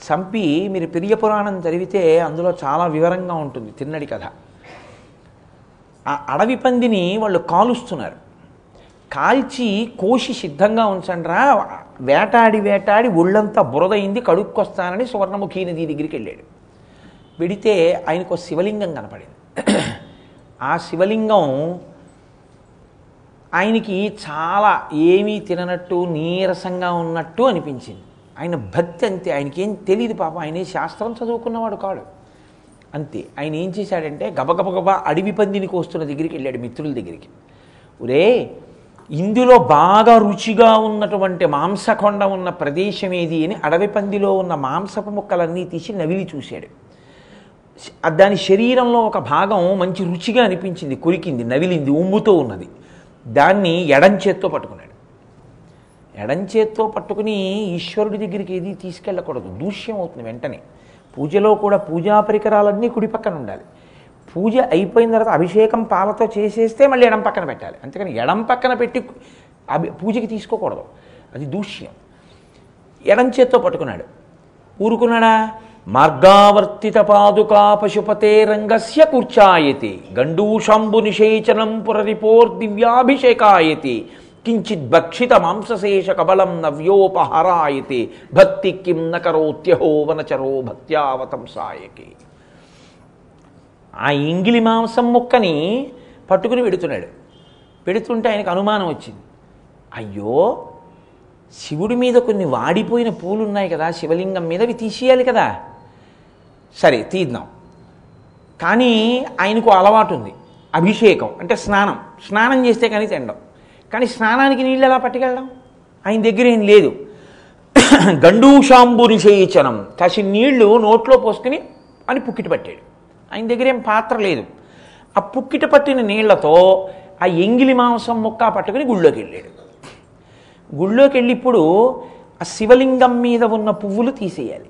చంపి మీరు పెరియ పురాణం చదివితే అందులో చాలా వివరంగా ఉంటుంది తిన్నడి కథ. ఆ అడవి పందిని వాళ్ళు కాలుస్తున్నారు. కాల్చి కోసి సిద్ధంగా ఉంచండిరా వేటాడి వేటాడి ఒళ్ళంతా బురదయింది కడుక్కొస్తానని సువర్ణముఖి నది దగ్గరికి వెళ్ళాడు. వెడితే ఆయనకు ఒక శివలింగం కనపడింది. ఆ శివలింగం ఆయనకి చాలా ఏమీ తిననట్టు నీరసంగా ఉన్నట్టు అనిపించింది. ఆయన భక్తి అంతే ఆయనకేం తెలియదు పాప ఆయన శాస్త్రం చదువుకున్నవాడు కాడు. అంతే ఆయన ఏం చేశాడంటే గబగబగబా అడవి పందిని కోస్తున్న దగ్గరికి వెళ్ళాడు మిత్రుల దగ్గరికి. ఒరే ఇందులో బాగా రుచిగా ఉన్నటువంటి మాంసకొండ ఉన్న ప్రదేశం ఏది అని అడవి పందిలో ఉన్న మాంసపు ముక్కలన్నీ తీసి నవిలి చూశాడు. దాని శరీరంలో ఒక భాగం మంచి రుచిగా అనిపించింది కొరికింది నవిలింది ఉమ్ముతో ఉన్నది. దాన్ని ఎడం చేత్తో పట్టుకున్నాడు. ఎడం చేత్తో పట్టుకుని ఈశ్వరుడి దగ్గరికి ఏది తీసుకెళ్ళకూడదు. దూష్యం అవుతుంది వెంటనే. పూజలో కూడా పూజా పరికరాలన్నీ కుడి పక్కన ఉండాలి. పూజ అయిపోయిన తర్వాత అభిషేకం పాలతో చేసేస్తే మళ్ళీ ఎడం పక్కన పెట్టాలి. అంతేకాని ఎడం పక్కన పెట్టి అభి పూజకి తీసుకోకూడదు. అది దూష్యం. ఎడం చేత్తో పట్టుకున్నాడు. ఊరుకున్నాడా? మార్గావర్తిత పాదుకా పశుపతే రంగస్య కూర్చాయతి. గండూషంబు నిషేచనం పురరిపోర్దివ్యాభిషేకాయతి. కించిత్ భక్షిత మాంసశేష కబలం నవ్యోపహరాయతి. భక్తి కిం న కరోత్యహో వనచరో భక్త్యావతంసాయకి ఆ ఇంగిలి మాంసం ముక్కని పట్టుకుని పెడుతున్నాడు. పెడుతుంటే ఆయనకు అనుమానం వచ్చింది. అయ్యో శివుడి మీద కొన్ని వాడిపోయిన పూలు ఉన్నాయి కదా శివలింగం మీద అవి తీసేయాలి కదా. సరే తీద్దాం. కానీ ఆయనకు అలవాటు ఉంది అభిషేకం అంటే స్నానం. స్నానం చేస్తే కానీ తినడం. కానీ స్నానానికి నీళ్ళు ఎలా పట్టుకెళ్ళడం? ఆయన దగ్గర ఏం లేదు. [coughs] గండూషాంబురి చేయించనం కాసి నీళ్ళు నోట్లో పోసుకుని అని పుక్కిట పట్టాడు. ఆయన దగ్గర ఏం పాత్ర లేదు. ఆ పుక్కిట పట్టిన నీళ్ళతో ఆ ఎంగిలి మాంసం ముక్క పట్టుకుని గుళ్ళోకి వెళ్ళాడు గుళ్ళోకి వెళ్ళి ఇప్పుడు ఆ శివలింగం మీద ఉన్న పువ్వులు తీసేయాలి.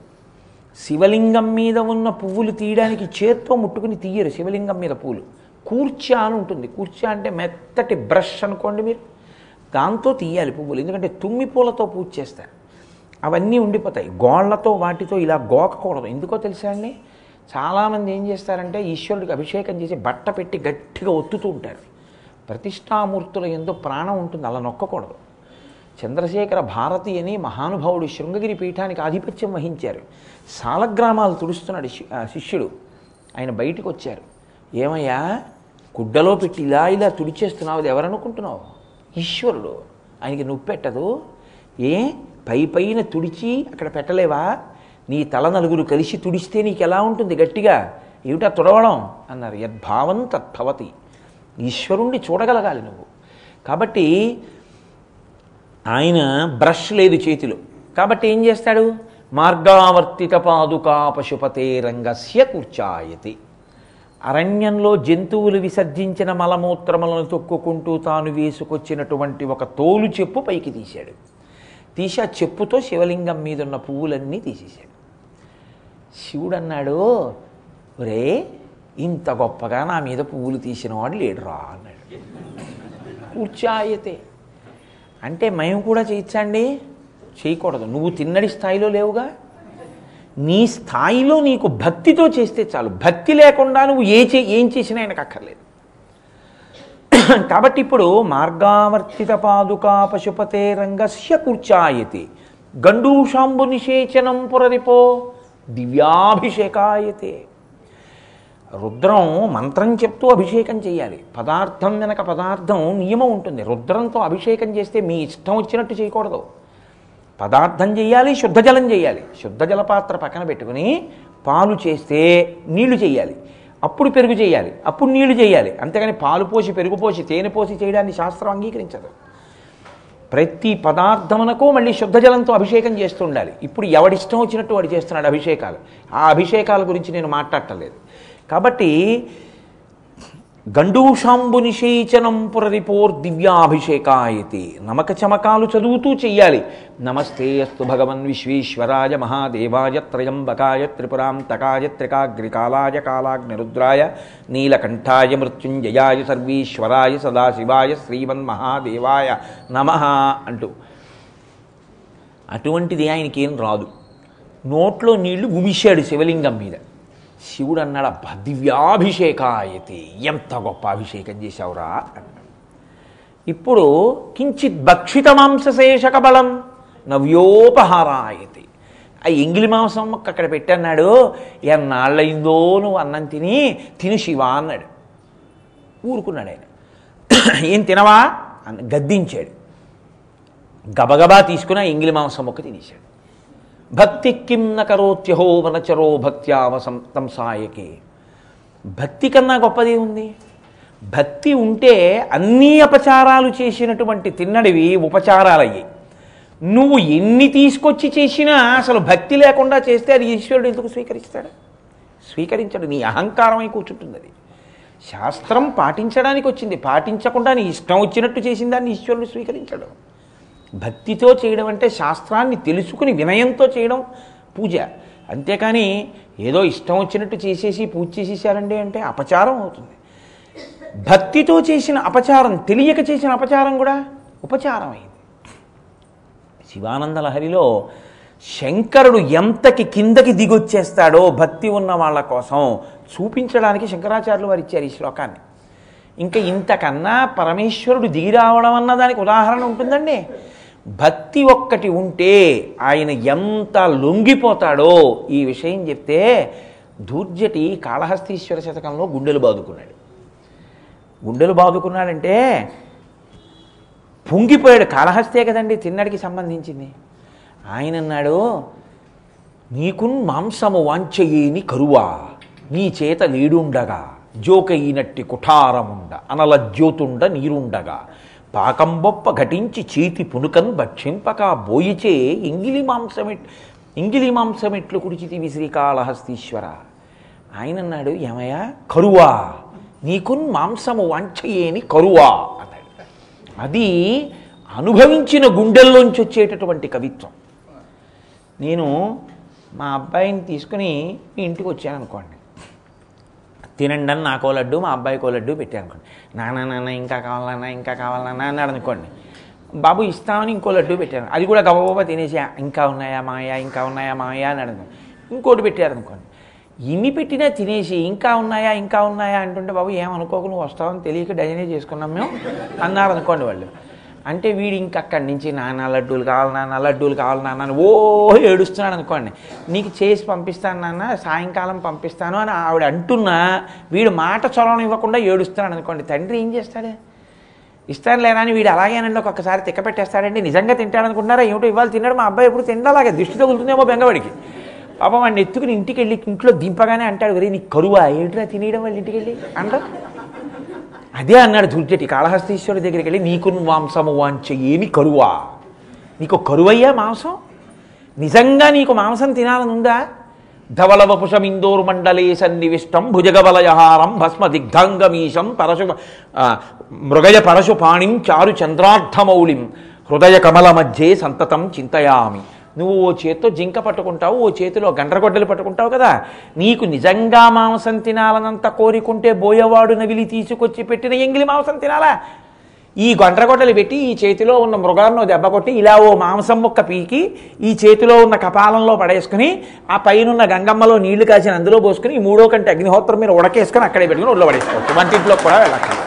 శివలింగం మీద ఉన్న పువ్వులు తీయడానికి చేత్తో ముట్టుకుని తీయరు శివలింగం మీద పూలు. కూర్చా అని ఉంటుంది. కూర్చా అంటే మెత్తటి బ్రష్ అనుకోండి మీరు. దాంతో తీయాలి పువ్వులు. ఎందుకంటే తుమ్మి పూలతో పూజ చేస్తారు. అవన్నీ ఉండిపోతాయి. గోళ్ళతో వాటితో ఇలా గోకకూడదు. ఎందుకో తెలుసా అండి? చాలామంది ఏం చేస్తారంటే ఈశ్వరుడికి అభిషేకం చేసి బట్ట పెట్టి గట్టిగా ఒత్తుతూ ఉంటారు. ప్రతిష్టామూర్తుల ఎందు ప్రాణం ఉంటుంది. అలా నొక్కకూడదు. చంద్రశేఖర భారతి అని మహానుభావుడు శృంగగిరి పీఠానికి ఆధిపత్యం వహించారు. సాలగ్రామాలు తుడుస్తున్నాడు శి- శిష్యుడు. ఆయన బయటికి వచ్చారు ఏమయ్యా? గుడ్డలో పెట్టి ఇలా ఇలా తుడిచేస్తున్నావు అది ఎవరనుకుంటున్నావు? ఈశ్వరుడు. ఆయనకి నువ్వు పెట్టదు ఏ? పై పైన తుడిచి అక్కడ పెట్టలేవా? నీ తల నలుగురు కలిసి తుడిస్తే నీకు ఎలా ఉంటుంది గట్టిగా? ఏమిటా తుడవడం? అన్నారు. యద్భావం తద్భవతి. ఈశ్వరుణ్ణి చూడగలగాలి నువ్వు. కాబట్టి ఆయన బ్రష్ లేదు చేతిలో. కాబట్టి ఏం చేస్తాడు? మార్గావర్తిత పాదుకా పశుపతే రంగస్య కూర్చాయతి. అరణ్యంలో జంతువులు విసర్జించిన మలమూత్రములను తొక్కుకుంటూ తాను వేసుకొచ్చినటువంటి ఒక తోలు చెప్పు పైకి తీశాడు. తీసి ఆ చెప్పుతో శివలింగం మీద ఉన్న పువ్వులన్నీ తీసేశాడు. శివుడు అన్నాడు ఒరే ఇంత గొప్పగా నా మీద పువ్వులు తీసినవాడు లేడురా అన్నాడు. కూర్చాయతే. అంటే మేము కూడా చేయించండి. చేయకూడదు. నువ్వు తిన్నడి స్థాయిలో లేవుగా. నీ స్థాయిలో నీకు భక్తితో చేస్తే చాలు. భక్తి లేకుండా నువ్వు ఏ చే ఏం చేసినా ఆయనకు అక్కర్లేదు. కాబట్టి ఇప్పుడు మార్గావర్తిత పాదుకా పశుపతే రంగస్య కూర్చాయతి. గండూషాంబు నిషేచనం పురరిపో దివ్యాభిషేకాయతే. రుద్రం మంత్రం చెప్తూ అభిషేకం చేయాలి పదార్థం వెనక పదార్థం నియమం ఉంటుంది. రుద్రంతో అభిషేకం చేస్తే మీ ఇష్టం వచ్చినట్టు చేయకూడదు. పదార్థం చేయాలి శుద్ధ జలం చేయాలి శుద్ధ జల పాత్ర పక్కన పెట్టుకుని పాలు చేస్తే నీళ్ళు చేయాలి అప్పుడు పెరుగు చేయాలి అప్పుడు నీళ్ళు చేయాలి అంతేగాని పాలు పోసి పెరుగు పోసి తేనె పోసి చేయడాన్ని శాస్త్రం అంగీకరించదు. ప్రతి పదార్థమునకు మళ్ళీ శుద్ధ జలంతో అభిషేకం చేస్తూ ఉండాలి. ఇప్పుడు ఎవడిష్టం వచ్చినట్టు వాడు చేస్తున్నాడు అభిషేకాలు. ఆ అభిషేకాల గురించి నేను మాట్లాడటలేదు కాబట్టి గండూషాంబునిషేచనం పురరిపోర్ దివ్యాభిషేకాయతి. నమక చమకాలు చదువుతూ చెయ్యాలి. నమస్తే అస్తు భగవన్ విశ్వేశ్వరాయ మహాదేవాయ త్రయంబకాయ త్రిపురాంతకాయ త్రికాగ్రికాలాయ కాలాగ్నిరుద్రాయ నీలకంఠాయ మృత్యుంజయాయ సర్వీశ్వరాయ సదాశివాయ శ్రీమన్మహాదేవాయ నమ అంటూ. అటువంటిది ఆయనకి ఏం రాదు. నోట్లో నీళ్ళు గుమిశాడు శివలింగం మీద. శివుడు అన్నాడు అబ్బా దివ్యాభిషేకాయతి ఎంత గొప్ప అభిషేకం చేశావురా అన్నాడు. ఇప్పుడు కించిత్ భక్షిత మాంసశేషక బలం నవ్యోపహారాయతి. ఆ ఎంగిలి మాంసం మొక్క అక్కడ పెట్టన్నాడు ఎన్నాళ్ళయిందో నువ్వు అన్నం తిని తిను శివ అన్నాడు. ఊరుకున్నాడు ఆయన. ఏం తినవా? అని గద్దించాడు. గబగబా తీసుకుని ఆ ఎంగిలి మాంసం మొక్క తినేశాడు. భక్తి కిం నకరోత్యహో వనచరో భక్త్యావసం తంసాయకి భక్తి కన్నా గొప్పది ఉంది భక్తి ఉంటే అన్ని అపచారాలు చేసినటువంటి తిన్నడివి ఉపచారాలయ్యాయి నువ్వు ఎన్ని తీసుకొచ్చి చేసినా అసలు భక్తి లేకుండా చేస్తే అది ఈశ్వరుడు ఎందుకు స్వీకరిస్తాడు? స్వీకరించడు. నీ అహంకారమై కూర్చుంటుంది అది. శాస్త్రం పాటించడానికి వచ్చింది. పాటించకుండా నీ ఇష్టం వచ్చినట్టు చేసిందాన్ని ఈశ్వరుడు స్వీకరించడు. భక్తితో చేయడం అంటే శాస్త్రాన్ని తెలుసుకుని వినయంతో చేయడం పూజ. అంతేకాని ఏదో ఇష్టం వచ్చినట్టు చేసేసి పూజ చేసేసారండి అంటే అపచారం అవుతుంది. భక్తితో చేసిన అపచారం తెలియక చేసిన అపచారం కూడా ఉపచారం అయింది శివానంద లహరిలో శంకరుడు ఎంతకి కిందకి దిగొచ్చేస్తాడో భక్తి ఉన్న వాళ్ళ కోసం చూపించడానికి శంకరాచార్యులు వారు ఇచ్చారు ఈ శ్లోకాన్ని. ఇంకా ఇంతకన్నా పరమేశ్వరుడు దిగి రావడం అన్న దానికి ఉదాహరణ ఉంటుందండి. భక్తి ఒక్కటి ఉంటే ఆయన ఎంత లొంగిపోతాడో ఈ విషయం చెప్తే దూర్జటి కాళహస్తీశ్వర శతకంలో గుండెలు బాదుకున్నాడు. గుండెలు బాదుకున్నాడంటే పొంగిపోయాడు. కాళహస్తే కదండి తిన్నడికి సంబంధించింది. ఆయన అన్నాడు నీకున్ మాంసము వాంచయేని కరువా నీ చేత నీడుండగా జోకయినట్టి కుఠారముండ అనల జ్యోతుండ నీరుండగా పాకంబొప్ప ఘటించి చేతి పునుకన్ భక్షింపక బోయిచే ఇంగిలి మాంసమెట్ ఇంగిలి మాంసమెట్లు కుడిచితివి శ్రీకాళహస్తీశ్వర. ఆయన అన్నాడు ఏమయ్యా కరువా నీకున్ మాంసము వంచయేని కరువా అన్నాడు. అది అనుభవించిన గుండెల్లోంచి వచ్చేటటువంటి కవిత్వం. నేను మా అబ్బాయిని తీసుకుని మీ ఇంటికి వచ్చాను అనుకోండి తినండి అని నాకో లడ్డు మా అబ్బాయికో లడ్డు పెట్టాను అనుకోండి. నాన్న నాన్న ఇంకా కావాలన్నా ఇంకా కావాలన్నా అన్నాడు అనుకోండి. బాబు ఇస్తామని ఇంకో లడ్డు పెట్టాను అది కూడా గబగబా తినేసి ఇంకా ఉన్నాయా మాయా ఇంకా ఉన్నాయా మాయా అని అడుగుతాను ఇంకోటి పెట్టారు అనుకోండి. ఇన్ని పెట్టినా తినేసి ఇంకా ఉన్నాయా ఇంకా ఉన్నాయా అంటుంటే బాబు ఏమనుకోకు నువ్వు వస్తావని తెలియక డజనే చేసుకున్నాం మేము అన్నారు అనుకోండి వాళ్ళు. అంటే వీడు ఇంకక్కడి నుంచి నాన్న లడ్డూలు కావాలి నాన్న లడ్డూలు కావాలి నాన్న అని ఓ ఏడుస్తున్నాడు అనుకోండి. నీకు చేసి పంపిస్తాను నాన్న సాయంకాలం పంపిస్తాను అని ఆవిడ అంటున్నా వీడు మాట చొరవడం ఇవ్వకుండా ఏడుస్తున్నాడు అనుకోండి. తండ్రి ఏం చేస్తాడు? ఇస్తాను లేనా అని వీడు అలాగేనండి ఒక్కొక్కసారి తిక్క పెట్టేస్తాడండి. నిజంగా తింటాడనుకుంటున్నారా ఏమిటో ఇవాళ తిన్నాడు. మా అబ్బాయి ఎప్పుడు తిండలాగే దిష్టి తగులుతుందేమో బెంగవాడికి. పాపం వాడిని ఎత్తుకుని ఇంటికి వెళ్ళి ఇంట్లో దింపగానే అంటాడు వరే నీకు కరువా? ఏంట్రా తినేయడం వాళ్ళ ఇంటికి వెళ్ళి అంటారు అదే అన్నాడు ధూర్జటి కాళహస్తీశ్వరుడి దగ్గరికి వెళ్ళి నీకు మాంసము వాంచ ఏమి కరువా? నీకు కరువయ్యా మాంసం? నిజంగా నీకు మాంసం తినాలని ఉందా ధవలవపుషమిందోరు మండలే సన్నివిష్టం భుజగవలయహారం భస్మ దిగ్ధాంగమీశం పరశు ఆ, మృగయ పరశుపాణిం చారు చంద్రార్థమౌళిం హృదయ కమల మధ్యే సంతతం చింతయామి. నువ్వు ఓ చేతితో జింక పట్టుకుంటావు ఓ చేతిలో గండ్రగొడ్డలు పట్టుకుంటావు కదా. నీకు నిజంగా మాంసం తినాలనంత కోరికుంటే బోయవాడు నవిలి తీసుకొచ్చి పెట్టిన ఎంగిలి మాంసం తినాలా? ఈ గొండ్రగొడ్డలు పెట్టి ఈ చేతిలో ఉన్న మృగాలను దెబ్బ కొట్టి ఇలా ఓ మాంసం ముక్క పీకి ఈ చేతిలో ఉన్న కపాలంలో పడేసుకుని ఆ పైనున్న గంగమ్మలో నీళ్ళు కాసిన అందులో పోసుకుని ఈ మూడో కంటే అగ్నిహోత్రం మీద ఉడకేసుకుని అక్కడే పెట్టుకుని ఒళ్ళు పడేసుకోవచ్చు. వంటింట్లో కూడా వెళ్ళక్కర్లేదు.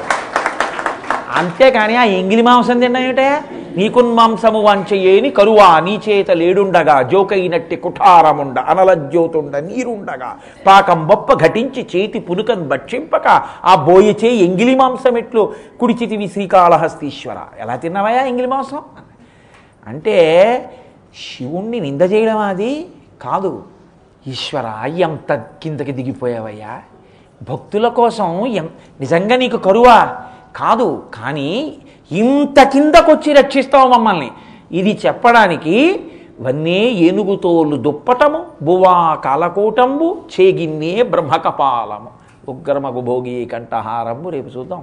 అంతేకాని ఆ ఎంగిలి మాంసం తిన్నాయటే నీకున్మాంసము వాంచయేని కరువా నీ చేత లేడుండగా జోకైనట్టి కుఠారముండ అనలజ్యోతుండ నీరుండగా పాకం బొప్ప ఘటించి చేతి పునుకన్ భక్షింపక ఆ బోయచే ఎంగిలి మాంసం ఎట్లు కుడిచితివి శ్రీకాళహస్తీశ్వర. ఎలా తిన్నావయా ఎంగిలి మాంసం? అంటే శివుణ్ణి నింద చేయడం అది కాదు. ఈశ్వర ఎంత కిందకి దిగిపోయావయ్యా. భక్తుల కోసం ఎం నిజంగా నీకు కరువా? కాదు. కానీ ఇంత కిందకొచ్చి రక్షిస్తావు మమ్మల్ని. ఇది చెప్పడానికి వన్నే ఏనుగుతోలు దుప్పటము బువా కాలకూటంబు చేగిన్నే బ్రహ్మకపాలము. ఉగ్రమగు భోగి కంఠహారంబు రేపు చూద్దాం.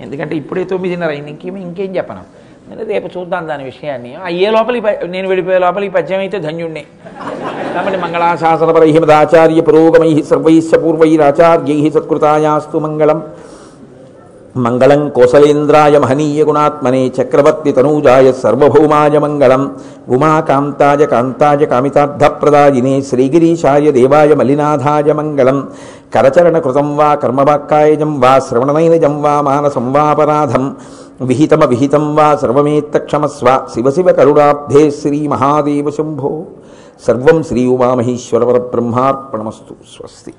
ఎందుకంటే ఇప్పుడే తొమ్మిదిన్నర అయింది ఇంకేం ఇంకేం చెప్పను. నేను రేపు చూద్దాం దాని విషయాన్ని. అయ్యే లోపలి నేను వెళ్ళిపోయే లోపలి పద్యం అయితే ధన్యుణ్ణే. కాబట్టి మంగళాశాసనపరైహిమదాచార్య పురోగమై సర్వైశ్చ పూర్వైరాచార్యై సత్కృతాయాస్తు మంగళం. మంగళం కోసలేంద్రాయ మహనీయ గుణాత్మనే చక్రవర్తి తనూజాయ సర్వభౌమాయ మంగళం ఉమాకాంతాయ కాంతాయ కామితార్థప్రదాయినే శ్రీగిరీశాయ దేవాయ మలినాథాయ మంగళం కరచరణకృతం వా కర్మవాక్కాయజం వా శ్రవణనైనజం వా మానసం వాపరాధం విహితమ విహితం వా సర్వమేత్తక్షమస్వ శివ శివ కరుణాబ్ధే శ్రీ మహాదేవ శంభో సర్వం శ్రీ ఉమామహేశ్వరవర బ్రహ్మార్పణమస్తు స్వస్తి